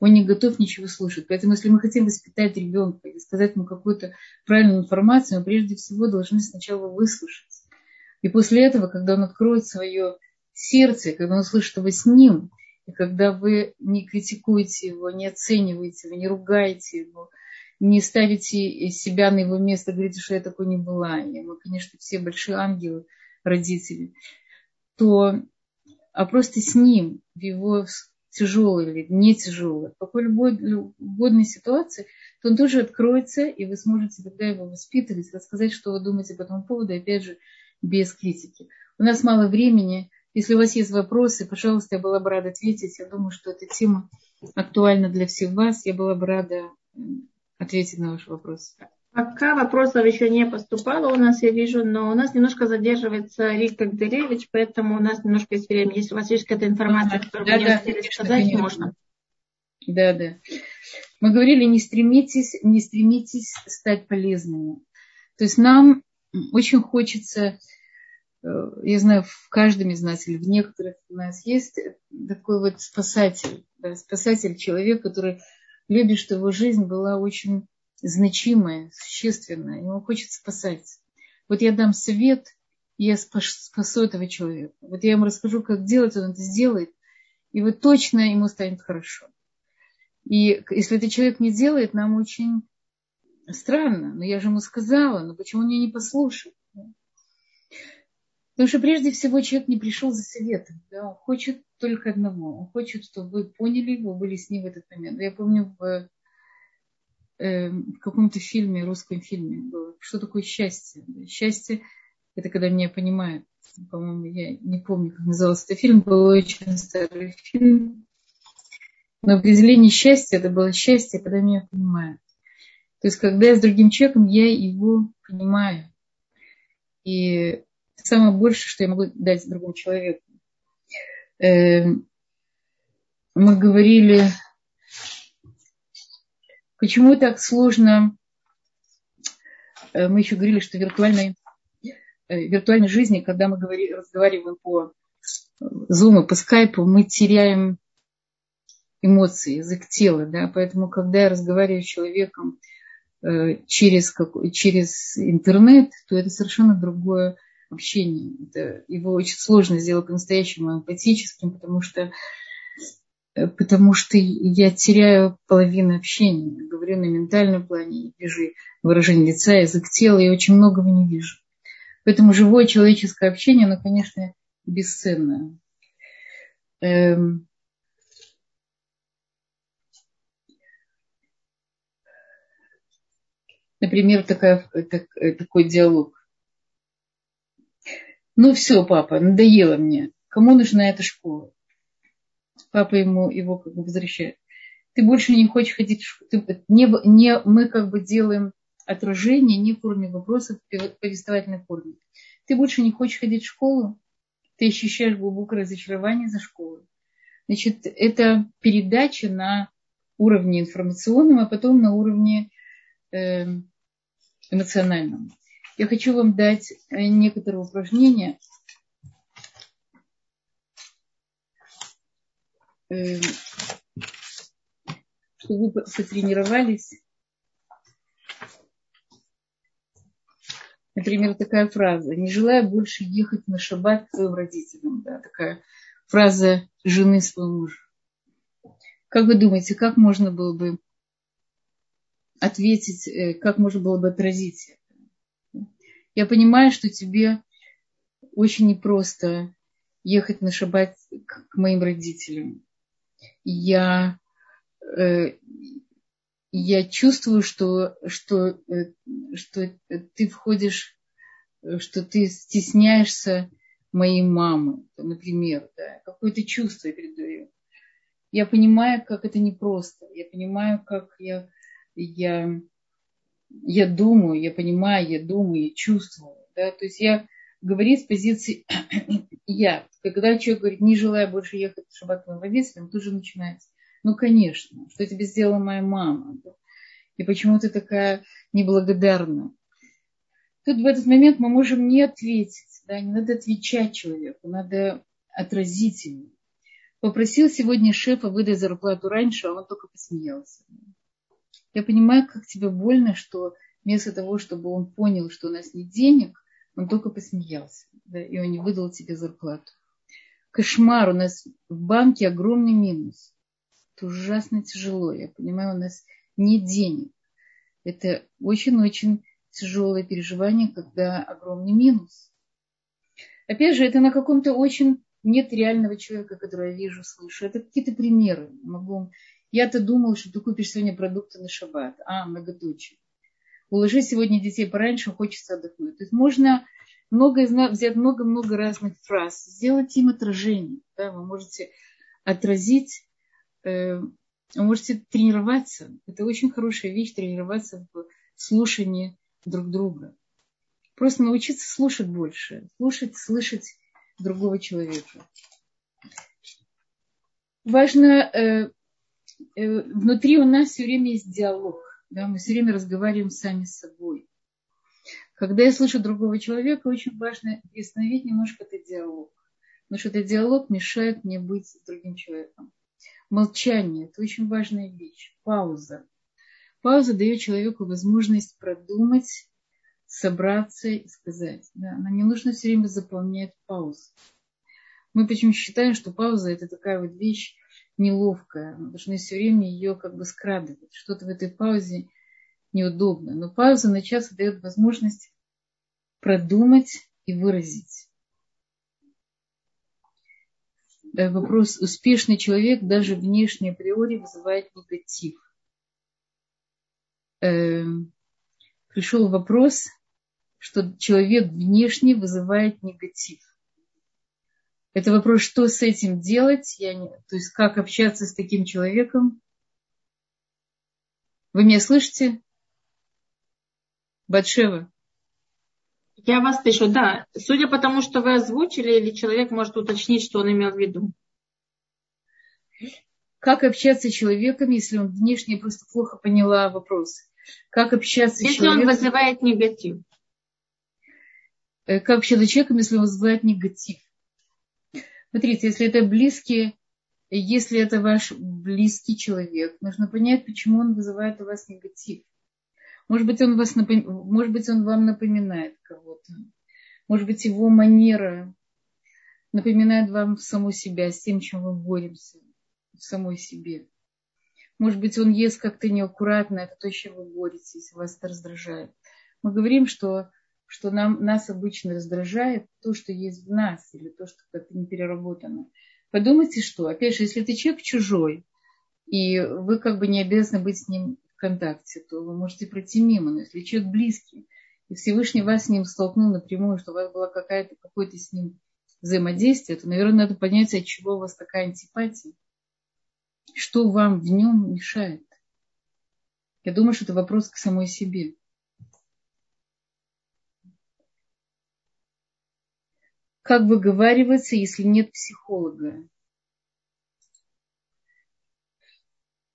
[SPEAKER 1] он не готов ничего слушать. Поэтому, если мы хотим воспитать ребенка или сказать ему какую-то правильную информацию, мы прежде всего должны сначала выслушать. И после этого, когда он откроет свое сердце, когда он услышит, что вы с ним, и когда вы не критикуете его, не оцениваете его, не ругаете его, не ставите себя на его место, говорите, что я такой не была, и мы, конечно, все большие ангелы, родители, то а просто с ним в его тяжелой или не тяжелой, в какой любой угодной ситуации, то он тоже откроется, и вы сможете тогда его воспитывать, рассказать, что вы думаете по этому поводу, опять же, без критики. У нас мало времени. Если у вас есть вопросы, пожалуйста, я была бы рада ответить. Я думаю, что эта тема актуальна для всех вас. Я была бы рада ответить на ваш вопрос.
[SPEAKER 2] Пока вопросов еще не поступало у нас, я вижу, но у нас немножко задерживается Рик Гагделевич, поэтому у нас немножко есть время. Если у вас есть какая-то информация, которую да, вы не да, успели сказать, конечно. можно.
[SPEAKER 1] Да, да. Мы говорили, не стремитесь, не стремитесь стать полезными. То есть нам очень хочется, я знаю, в каждом из нас или в некоторых у нас есть такой вот спасатель, да, спасатель, человек, который любит, чтобы его жизнь была очень значимое, существенное, ему хочет спасать. Вот я дам совет, я спасу этого человека. Вот я ему расскажу, как делать, он это сделает, и вот точно ему станет хорошо. И если этот человек не делает, нам очень странно. Но я же ему сказала, но почему он меня не послушает? Потому что прежде всего человек не пришел за советом. Да? Он хочет только одного. Он хочет, чтобы вы поняли его, были с ним в этот момент. Я помню в э, в каком-то фильме, русском фильме было, что такое счастье. Счастье – это когда меня понимают. По-моему, я не помню, как назывался этот фильм, был очень старый фильм. Но определение счастья – это было счастье, когда меня понимают. То есть, когда я с другим человеком, я его понимаю. И самое большее, что я могу дать другому человеку. Э, мы говорили Почему так сложно? Э, мы еще говорили, что виртуальной, э, виртуальной жизни, когда мы говорим, разговариваем по Zoom, по скайпу, мы теряем эмоции, язык тела. Да? Поэтому, когда я разговариваю с человеком э, через, через интернет, то это совершенно другое общение. Это, его очень сложно сделать по-настоящему эмпатическим, потому что Э, потому что я теряю половину общения. Говорю на ментальном плане, вижу выражение лица, язык тела, и очень многого не вижу. Поэтому живое человеческое общение, оно, конечно, бесценное. Эм... Например, такая, так, такой диалог. Ну все, папа, надоело мне. Кому нужна эта школа? папа ему его как бы возвращает. Ты больше не хочешь ходить в школу. Не, не, мы как бы делаем отражение не в форме вопросов, в повествовательной форме. Ты больше не хочешь ходить в школу, ты ощущаешь глубокое разочарование за школой. Значит, это передача на уровне информационном, а потом на уровне эм, эмоциональном. Я хочу вам дать э, некоторые упражнения, эм, чтобы вы потренировались. Например, такая фраза. Не желаю больше ехать на шаббат к своим родителям. Да, такая фраза жены своего мужа. Как вы думаете, как можно было бы ответить, э, как можно было бы отразить? Я понимаю, что тебе очень непросто ехать на шаббат к моим родителям. Я, э, я чувствую, что, что, э, что ты входишь, что ты стесняешься моей мамы, например, да, какое-то чувство я передаю. Я понимаю, как это непросто. Я понимаю, как я, я, я думаю, я понимаю, я думаю, я чувствую. Да? То есть я говорю с позиции (clears throat) я. Когда человек говорит, не желая больше ехать в шаббат моим родителям, тут же начинается. Ну, конечно, что тебе сделала моя мама? Да? И почему ты такая неблагодарная? Тут в этот момент мы можем не ответить, да, не надо отвечать человеку, надо отразить ему. Попросил сегодня шефа выдать зарплату раньше, а он только посмеялся. Я понимаю, как тебе больно, что вместо того, чтобы он понял, что у нас нет денег, он только посмеялся, да, и он не выдал тебе зарплату. Кошмар, у нас в банке огромный минус. Это ужасно тяжело. Я понимаю, у нас нет денег. Это очень-очень тяжелое переживание, когда огромный минус. Опять же, это на каком-то очень нет реального человека, которого я вижу, слышу. Это какие-то примеры. Могу... Я-то думала, что ты купишь сегодня продукты на шаббат. А, многоточие. Уложи сегодня детей пораньше, хочется отдохнуть. То есть можно много взять много-много разных фраз, сделать им отражение. Да? Вы можете отразить, э, вы можете тренироваться. Это очень хорошая вещь, тренироваться в слушании друг друга. Просто научиться слушать больше, слушать, слышать другого человека. Важно, э, внутри у нас все время есть диалог. Да, мы все время разговариваем сами с собой. Когда я слышу другого человека, очень важно остановить немножко этот диалог. Потому что этот диалог мешает мне быть с другим человеком. Молчание – это очень важная вещь. Пауза. Пауза дает человеку возможность продумать, собраться и сказать. Да, нам не нужно все время заполнять паузу. Мы почему считаем, что пауза это такая вот вещь неловкая. Мы должны все время ее как бы скрадывать. Что-то в этой паузе неудобно. Но пауза на час дает возможность продумать и выразить. Вопрос, успешный человек даже внешне априори вызывает негатив. Эм, пришел вопрос, что человек внешне вызывает негатив. Это вопрос, что с этим делать, я не, то есть как общаться с таким человеком. Вы меня слышите? Батшева?
[SPEAKER 2] Я вас слышу, да. Судя по тому, что вы озвучили, или человек может уточнить, что он имел в виду.
[SPEAKER 1] Как общаться с человеком, если он внешне просто плохо поняла вопрос? Как общаться
[SPEAKER 2] если с человеком? Если он вызывает негатив.
[SPEAKER 1] Э, как общаться с человеком, если он вызывает негатив? Смотрите, если это близкий, если это ваш близкий человек, нужно понять, почему он вызывает у вас негатив. Может быть, он, вас напом... Может быть, он вам напоминает кого-то. Может быть, его манера напоминает вам саму себя, с тем, чем вы боремся в самой себе. Может быть, он ест как-то неаккуратно, это то, с чем вы боретесь, вас это раздражает. Мы говорим, что, что нам, нас обычно раздражает то, что есть в нас, или то, что как-то не переработано. Подумайте, что, опять же, если это человек чужой, и вы как бы не обязаны быть с ним в контакте, то вы можете пройти мимо. Но если человек близкий, и Всевышний вас с ним столкнул напрямую, что у вас было какое-то какое-то с ним взаимодействие, то, наверное, надо понять, от чего у вас такая антипатия. Что вам в нем мешает? Я думаю, что это вопрос к самой себе. Как выговариваться, если нет психолога?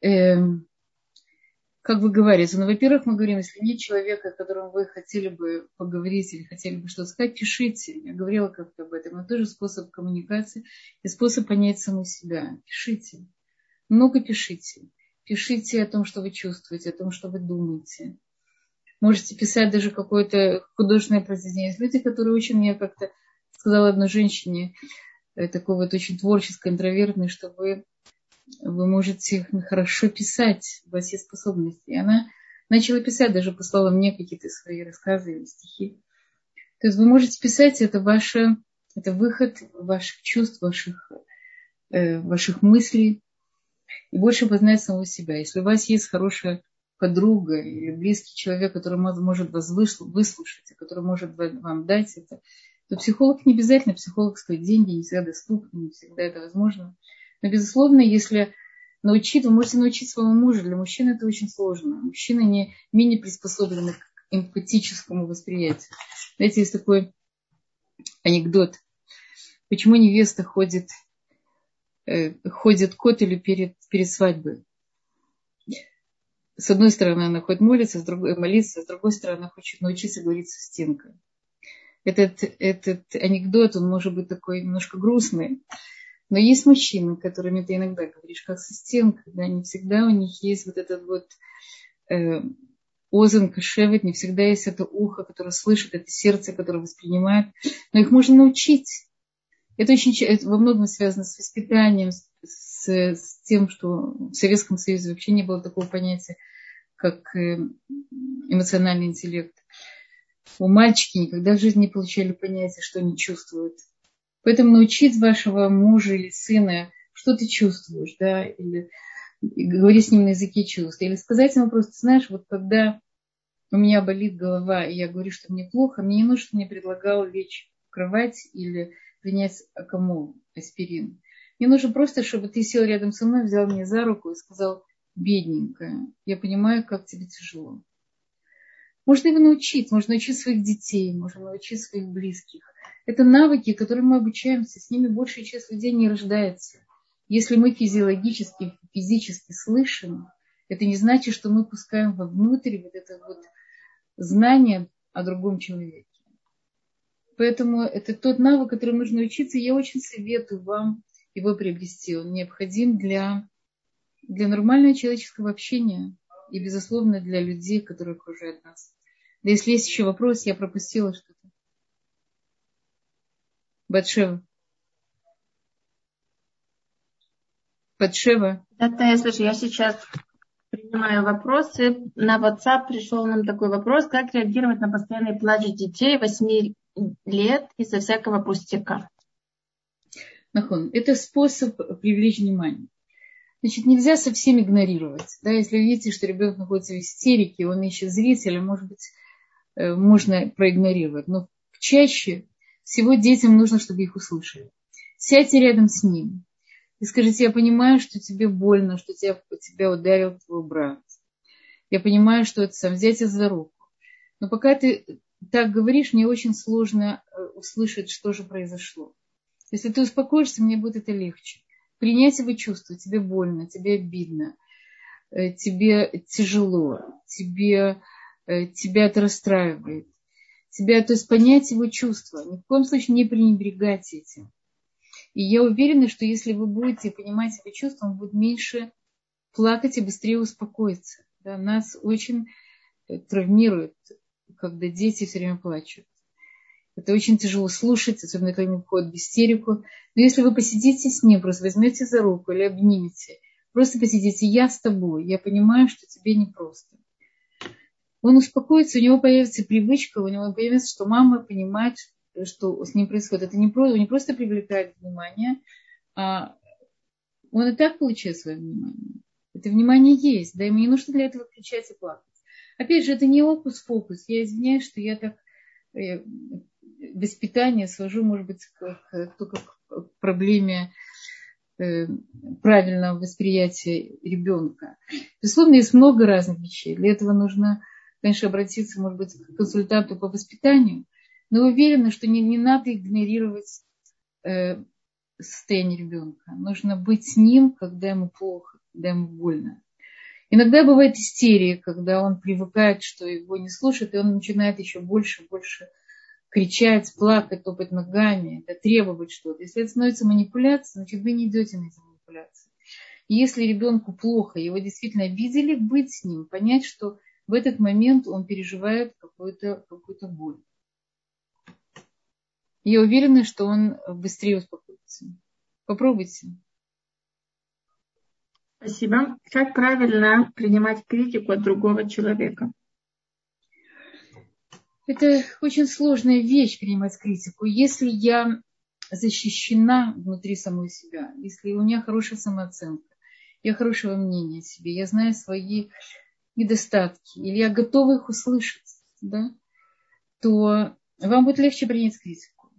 [SPEAKER 1] Эм, как вы говорите, ну, во-первых, мы говорим, если нет человека, о котором вы хотели бы поговорить или хотели бы что-то сказать, пишите. Я говорила как-то об этом. Это тоже способ коммуникации и способ понять саму себя. Пишите. Много пишите. Пишите о том, что вы чувствуете, о том, что вы думаете. Можете писать даже какое-то художественное произведение. Есть люди, которые очень мне как-то сказала одной женщине, э, такой вот очень творческой, интровертной, что вы вы можете хорошо писать, у вас есть способности. И она начала писать, даже послала мне какие-то свои рассказы или стихи. То есть вы можете писать, это ваше, это выход ваших чувств, ваших, э, ваших мыслей, и больше познать самого себя. Если у вас есть хорошая подруга или близкий человек, который может вас выслушать, который может вам дать это, то психолог не обязательно, психолог стоит деньги, не всегда доступны, не всегда это возможно. Но, безусловно, если научить, вы можете научить своего мужа. Для мужчин это очень сложно. Мужчины не менее приспособлены к эмпатическому восприятию. Знаете, есть такой анекдот. Почему невеста ходит, э, ходит к котелю перед, перед свадьбой? С одной стороны, она хочет молиться, с другой, молиться, с другой стороны, она хочет научиться говорить со стенкой. Этот, этот анекдот, он может быть такой немножко грустный, но есть мужчины, которыми ты иногда говоришь, как со стенкой, да, не всегда у них есть вот этот вот э, озен кашевет, не всегда есть это ухо, которое слышит, это сердце, которое воспринимает, но их можно научить. Это очень это во многом связано с воспитанием, с, с тем, что в Советском Союзе вообще не было такого понятия, как э, эмоциональный интеллект. У мальчики никогда в жизни не получали понятия, что они чувствуют. Поэтому научить вашего мужа или сына, что ты чувствуешь, да, или говорить с ним на языке чувств, или сказать ему просто, знаешь, вот когда у меня болит голова, и я говорю, что мне плохо, мне не нужно, чтобы мне предлагал лечь в кровать или принять акамол, аспирин. Мне нужно просто, чтобы ты сел рядом со мной, взял меня за руку и сказал, бедненькая, я понимаю, как тебе тяжело. Можно его научить, можно научить своих детей, можно научить своих близких. Это навыки, которым мы обучаемся, с ними большая часть людей не рождается. Если мы физиологически, физически слышим, это не значит, что мы пускаем вовнутрь вот это вот знание о другом человеке. Поэтому это тот навык, который нужно учиться. Я очень советую вам его приобрести. Он необходим для, для нормального человеческого общения и, безусловно, для людей, которые окружают нас. Да если есть еще вопрос, я пропустила что-то. Батшева. Батшева.
[SPEAKER 2] Это я слышу, я сейчас принимаю вопросы. На WhatsApp пришел нам такой вопрос, как реагировать на постоянный плач детей 8 лет из-за всякого пустяка.
[SPEAKER 1] Нахон, это способ привлечь внимание. Значит, нельзя совсем игнорировать. Да, если видите, что ребенок находится в истерике, он ищет зрителя, может быть, можно проигнорировать. Но чаще всего детям нужно, чтобы их услышали. Сядьте рядом с ним и скажите, я понимаю, что тебе больно, что тебя, тебя ударил твой брат. Я понимаю, что это сам взять за руку. Но пока ты так говоришь, мне очень сложно э, услышать, что же произошло. Если ты успокоишься, мне будет это легче. Принять его чувства, тебе больно, тебе обидно, э, тебе тяжело, тебе, э, тебя это расстраивает себя, то есть понять его чувства, ни в коем случае не пренебрегать этим. И я уверена, что если вы будете понимать его чувства, он будет меньше плакать и быстрее успокоиться. Да, нас очень э, травмирует, когда дети все время плачут. Это очень тяжело слушать, особенно когда они входят в истерику. Но если вы посидите с ним, просто возьмете за руку или обнимете, просто посидите, я с тобой, я понимаю, что тебе непросто он успокоится, у него появится привычка, у него появится, что мама понимает, что с ним происходит. Это не, просто, не просто привлекает внимание, а он и так получает свое внимание. Это внимание есть, да, ему не нужно для этого кричать и плакать. Опять же, это не опус-фокус. Я извиняюсь, что я так э, воспитание свожу, может быть, к, только к проблеме э, правильного восприятия ребенка. Безусловно, есть много разных вещей. Для этого нужно, конечно, обратиться, может быть, к консультанту по воспитанию, но уверена, что не, не надо игнорировать э, состояние ребенка. Нужно быть с ним, когда ему плохо, когда ему больно. Иногда бывает истерия, когда он привыкает, что его не слушают, и он начинает еще больше больше кричать, плакать, топать ногами, да, требовать что-то. Если это становится манипуляцией, значит, вы не идете на эти манипуляции. И если ребенку плохо, его действительно обидели, быть с ним, понять, что в этот момент он переживает какую-то какую боль. Я уверена, что он быстрее успокоится. Попробуйте.
[SPEAKER 2] Спасибо. Как правильно принимать критику от другого человека?
[SPEAKER 1] Это очень сложная вещь принимать критику. Если я защищена внутри самой себя, если у меня хорошая самооценка, я хорошего мнения о себе, я знаю свои недостатки, или я готова их услышать, да, то вам будет легче принять критику.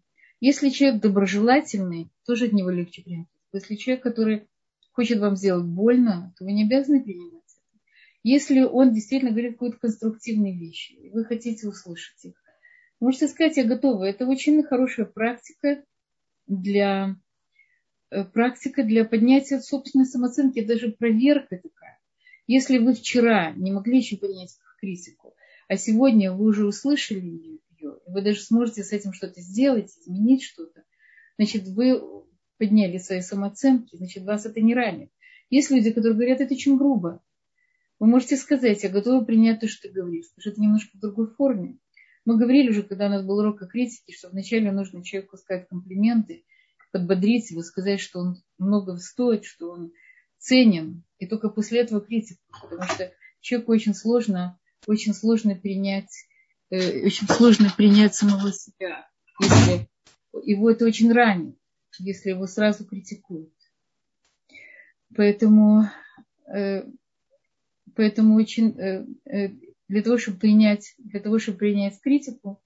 [SPEAKER 1] Если человек доброжелательный, тоже от него легче принять. Если человек, который хочет вам сделать больно, то вы не обязаны принимать это. Если он действительно говорит какие-то конструктивные вещи, и вы хотите услышать их, можете сказать, я готова. Это очень хорошая практика для, э, практика для поднятия собственной самооценки, даже проверка такая. Если вы вчера не могли еще принять критику, а сегодня вы уже услышали ее, и вы даже сможете с этим что-то сделать, изменить что-то, значит, вы подняли свои самооценки, значит, вас это не ранит. Есть люди, которые говорят, это очень грубо. Вы можете сказать, я готова принять то, что ты говоришь, потому что это немножко в другой форме. Мы говорили уже, когда у нас был урок о критике, что вначале нужно человеку сказать комплименты, подбодрить его, сказать, что он много стоит, что он ценен, и только после этого критику, потому что человеку очень сложно, очень сложно принять, э, очень сложно принять самого себя, если его это очень ранит если его сразу критикуют. Поэтому, э, поэтому очень, э, э, для того, чтобы принять, для того, чтобы принять критику,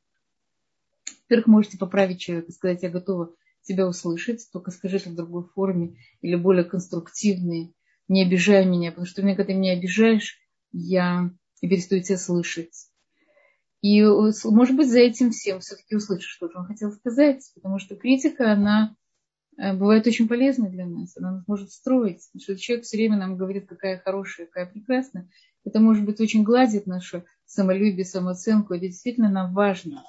[SPEAKER 1] во-первых, можете поправить человека, сказать, я готова тебя услышать, только скажи это в другой форме или более конструктивной, не обижай меня, потому что когда ты меня обижаешь, я перестаю тебя слышать. И, может быть, за этим всем все-таки услышишь, что он хотел сказать, потому что критика, она Э, бывает очень полезной для нас. Она нас может строить. Потому что человек все время нам говорит, какая хорошая, какая прекрасная. Это, может быть, очень гладит наше самолюбие, самооценку. Это действительно нам важно.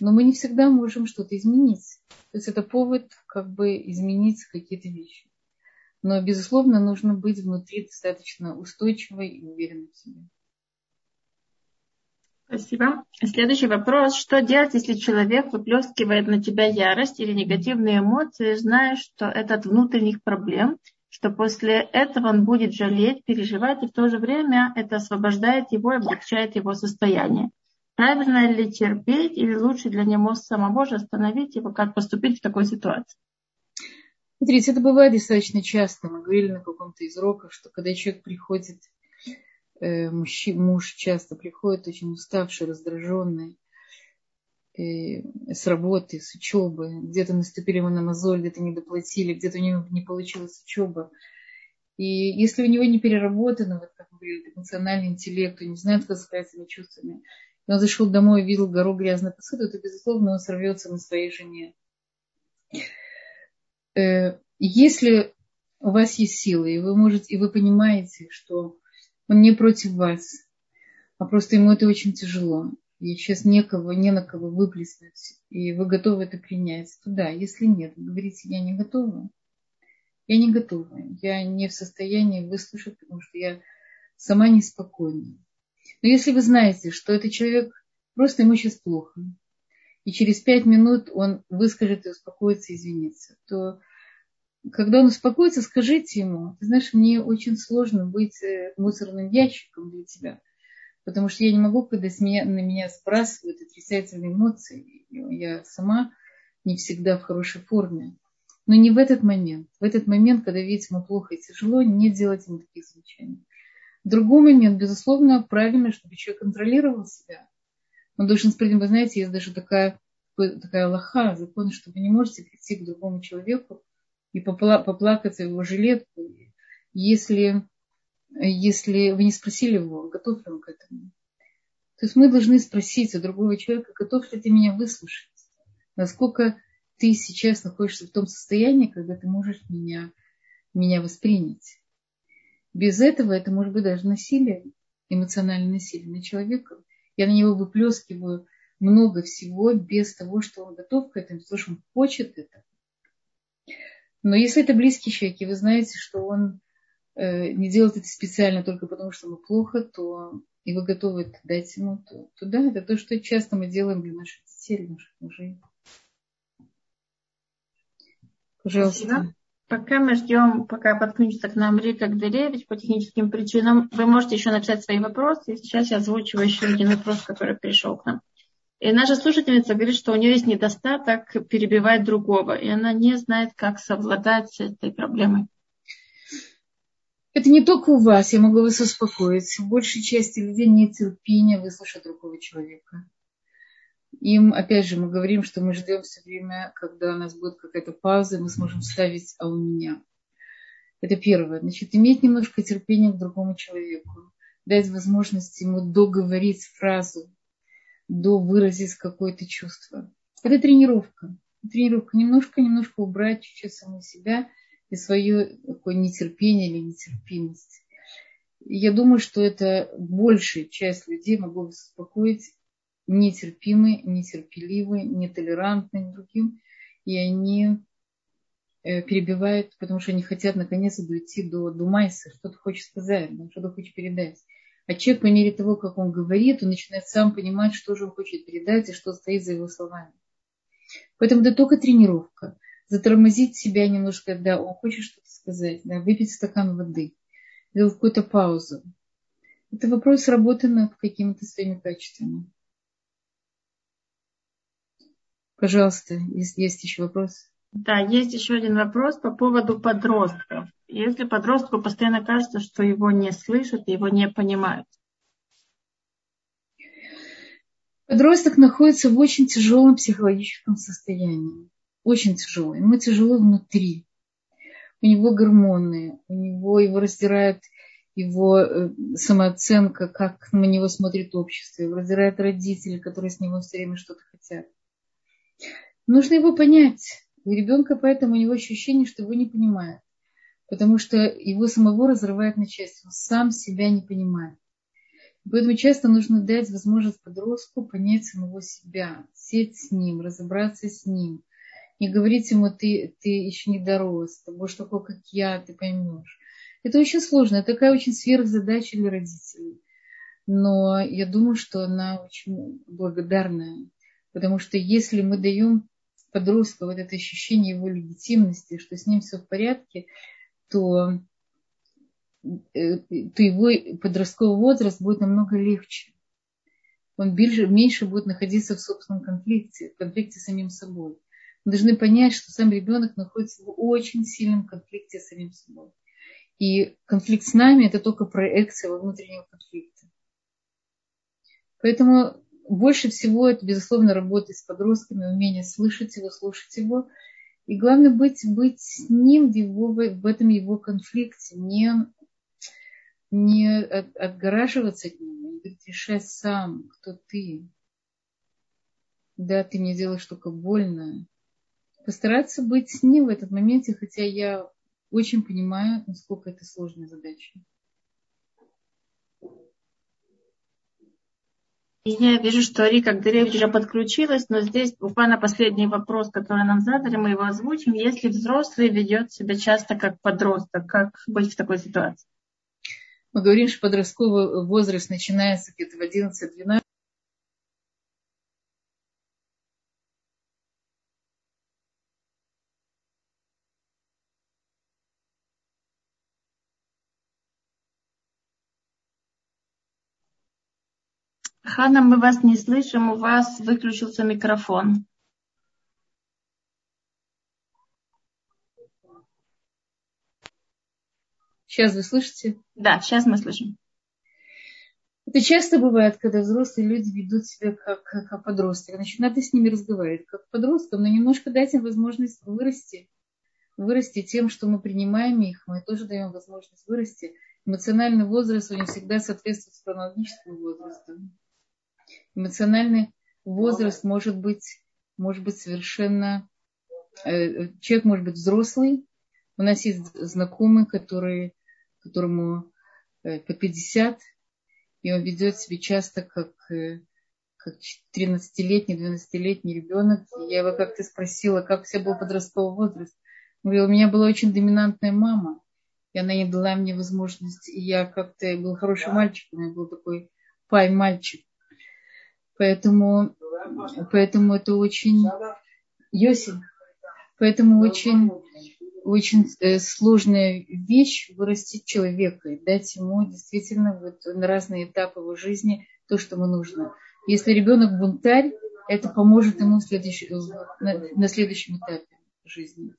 [SPEAKER 1] Но мы не всегда можем что-то изменить. То есть это повод как бы изменить какие-то вещи. Но, безусловно, нужно быть внутри достаточно устойчивой и уверенной в себе.
[SPEAKER 2] Спасибо. Следующий вопрос. Что делать, если человек выплескивает на тебя ярость или негативные эмоции, зная, что это от внутренних проблем, что после этого он будет жалеть, переживать, и в то же время это освобождает его и облегчает его состояние? Правильно ли терпеть или лучше для него самого же остановить его, как поступить в такой ситуации?
[SPEAKER 1] Смотрите, это бывает достаточно часто. Мы говорили на каком-то из уроков, что когда человек приходит Э, муж часто приходит очень уставший, раздраженный э, с работы, с учебы, где-то наступили ему на мозоль, где-то не доплатили, где-то у него не получилась учеба. И если у него не переработано, вот как мы говорили, эмоциональный интеллект, он не знает, как сказать своими чувствами, и он зашел домой и видел гору грязной посуды, то, безусловно, он сорвется на своей жене. Э, если у вас есть силы, и вы можете, и вы понимаете, что он не против вас, а просто ему это очень тяжело. И сейчас некого, не на кого выплеснуть, и вы готовы это принять, то да, если нет, говорите, я не готова, я не готова, я не в состоянии выслушать, потому что я сама неспокойна. Но если вы знаете, что этот человек просто ему сейчас плохо, и через пять минут он выскажет и успокоится, извинится, то когда он успокоится, скажите ему, ты знаешь, мне очень сложно быть э, мусорным ящиком для тебя, потому что я не могу, когда меня, на меня сбрасывают отрицательные эмоции, я сама не всегда в хорошей форме. Но не в этот момент. В этот момент, когда видите ему плохо и тяжело, не делать ему таких замечаний. Другой момент, безусловно, правильно, чтобы человек контролировал себя. Он должен спросить, вы знаете, есть даже такая, такая лоха, закон, что вы не можете прийти к другому человеку и попла- поплакаться его жилетку, если, если вы не спросили его, готов ли он к этому. То есть мы должны спросить у другого человека, готов ли ты меня выслушать, насколько ты сейчас находишься в том состоянии, когда ты можешь меня, меня воспринять. Без этого это может быть даже насилие, эмоциональное насилие на человека. Я на него выплескиваю много всего без того, что он готов к этому, потому что он хочет это. Но если это близкий человек, и вы знаете, что он э, не делает это специально только потому, что ему плохо, то и вы готовы это дать ему, то, то да, это то, что часто мы делаем для наших детей, для наших мужей.
[SPEAKER 2] Пожалуйста. Спасибо. Пока мы ждем, пока подключится к нам Рика Гдыревич по техническим причинам, вы можете еще написать свои вопросы. Сейчас я озвучиваю еще один вопрос, который пришел к нам. И наша слушательница говорит, что у нее есть недостаток перебивать другого, и она не знает, как совладать с этой проблемой.
[SPEAKER 1] Это не только у вас, я могу вас успокоить. В большей части людей нет терпения выслушать другого человека. Им, опять же, мы говорим, что мы ждем все время, когда у нас будет какая-то пауза, мы сможем ставить «а у меня». Это первое. Значит, иметь немножко терпения к другому человеку, дать возможность ему договорить фразу, до выразить какое-то чувство. Это тренировка. Тренировка. Немножко-немножко убрать чуть-чуть саму себя и свое такое нетерпение или нетерпимость. Я думаю, что это большая часть людей, могу вас успокоить, нетерпимы, нетерпеливы, нетолерантны к другим, и они э, перебивают, потому что они хотят наконец дойти до, до майса, что ты хочешь сказать, что ты хочешь передать. А человек по мере того, как он говорит, он начинает сам понимать, что же он хочет передать и что стоит за его словами. Поэтому это только тренировка. Затормозить себя немножко, да, он хочет что-то сказать, да, выпить стакан воды, сделать какую-то паузу. Это вопрос работы над какими-то своими качествами. Пожалуйста, есть, есть еще вопрос?
[SPEAKER 2] Да, есть еще один вопрос по поводу подростков. Если подростку постоянно кажется, что его не слышат, его не понимают.
[SPEAKER 1] Подросток находится в очень тяжелом психологическом состоянии. Очень тяжело. Ему тяжело внутри. У него гормоны, у него его раздирает его э, самооценка, как на него смотрит общество, его раздирают родители, которые с него все время что-то хотят. Нужно его понять. У ребенка поэтому у него ощущение, что его не понимают. Потому что его самого разрывает на части. Он сам себя не понимает. Поэтому часто нужно дать возможность подростку понять самого себя, сесть с ним, разобраться с ним. Не говорить ему, ты, ты еще не дорос, ты будешь такой, как я, ты поймешь. Это очень сложно, это такая очень сверхзадача для родителей. Но я думаю, что она очень благодарная. Потому что если мы даем подростка вот это ощущение его легитимности, что с ним все в порядке, то, э, то его подростковый возраст будет намного легче. Он больше, меньше будет находиться в собственном конфликте, в конфликте с самим собой. Мы должны понять, что сам ребенок находится в очень сильном конфликте с самим собой. И конфликт с нами – это только проекция во внутреннего конфликта. Поэтому больше всего это, безусловно, работа с подростками, умение слышать его, слушать его. И главное быть, быть с ним в, его, в этом его конфликте, не, не от, отгораживаться от него, не говорить, решай сам, кто ты. Да, ты мне делаешь только больно. Постараться быть с ним в этот моменте, хотя я очень понимаю, насколько это сложная задача.
[SPEAKER 2] Я вижу, что Рика уже подключилась, но здесь буквально последний вопрос, который нам задали, мы его озвучим. Если взрослый ведет себя часто как подросток, как быть в такой ситуации?
[SPEAKER 1] Мы говорим, что подростковый возраст начинается где-то в 11-12
[SPEAKER 2] Ханна, мы вас не слышим, у вас выключился микрофон.
[SPEAKER 1] Сейчас вы слышите?
[SPEAKER 2] Да, сейчас мы слышим.
[SPEAKER 1] Это часто бывает, когда взрослые люди ведут себя как, как, подростки. Значит, надо с ними разговаривать как подросткам, но немножко дать им возможность вырасти. вырасти тем, что мы принимаем их, мы тоже даем возможность вырасти. Эмоциональный возраст, он не всегда соответствует хронологическому возрасту. Эмоциональный возраст может быть, может быть совершенно... Э, человек может быть взрослый. У нас есть знакомый, который, которому э, по 50, и он ведет себя часто как, э, как 13-летний, 12-летний ребенок. И я его как-то спросила, как у тебя был подростковый возраст. Он говорил, у меня была очень доминантная мама и она не дала мне возможность. И я как-то был хороший мальчик, у меня был такой пай-мальчик. Поэтому, поэтому это очень... Йосиф, поэтому очень, очень э, сложная вещь вырастить человека и дать ему действительно вот на разные этапы его жизни то, что ему нужно. Если ребенок бунтарь, это поможет ему в следующем, на, на следующем этапе жизни.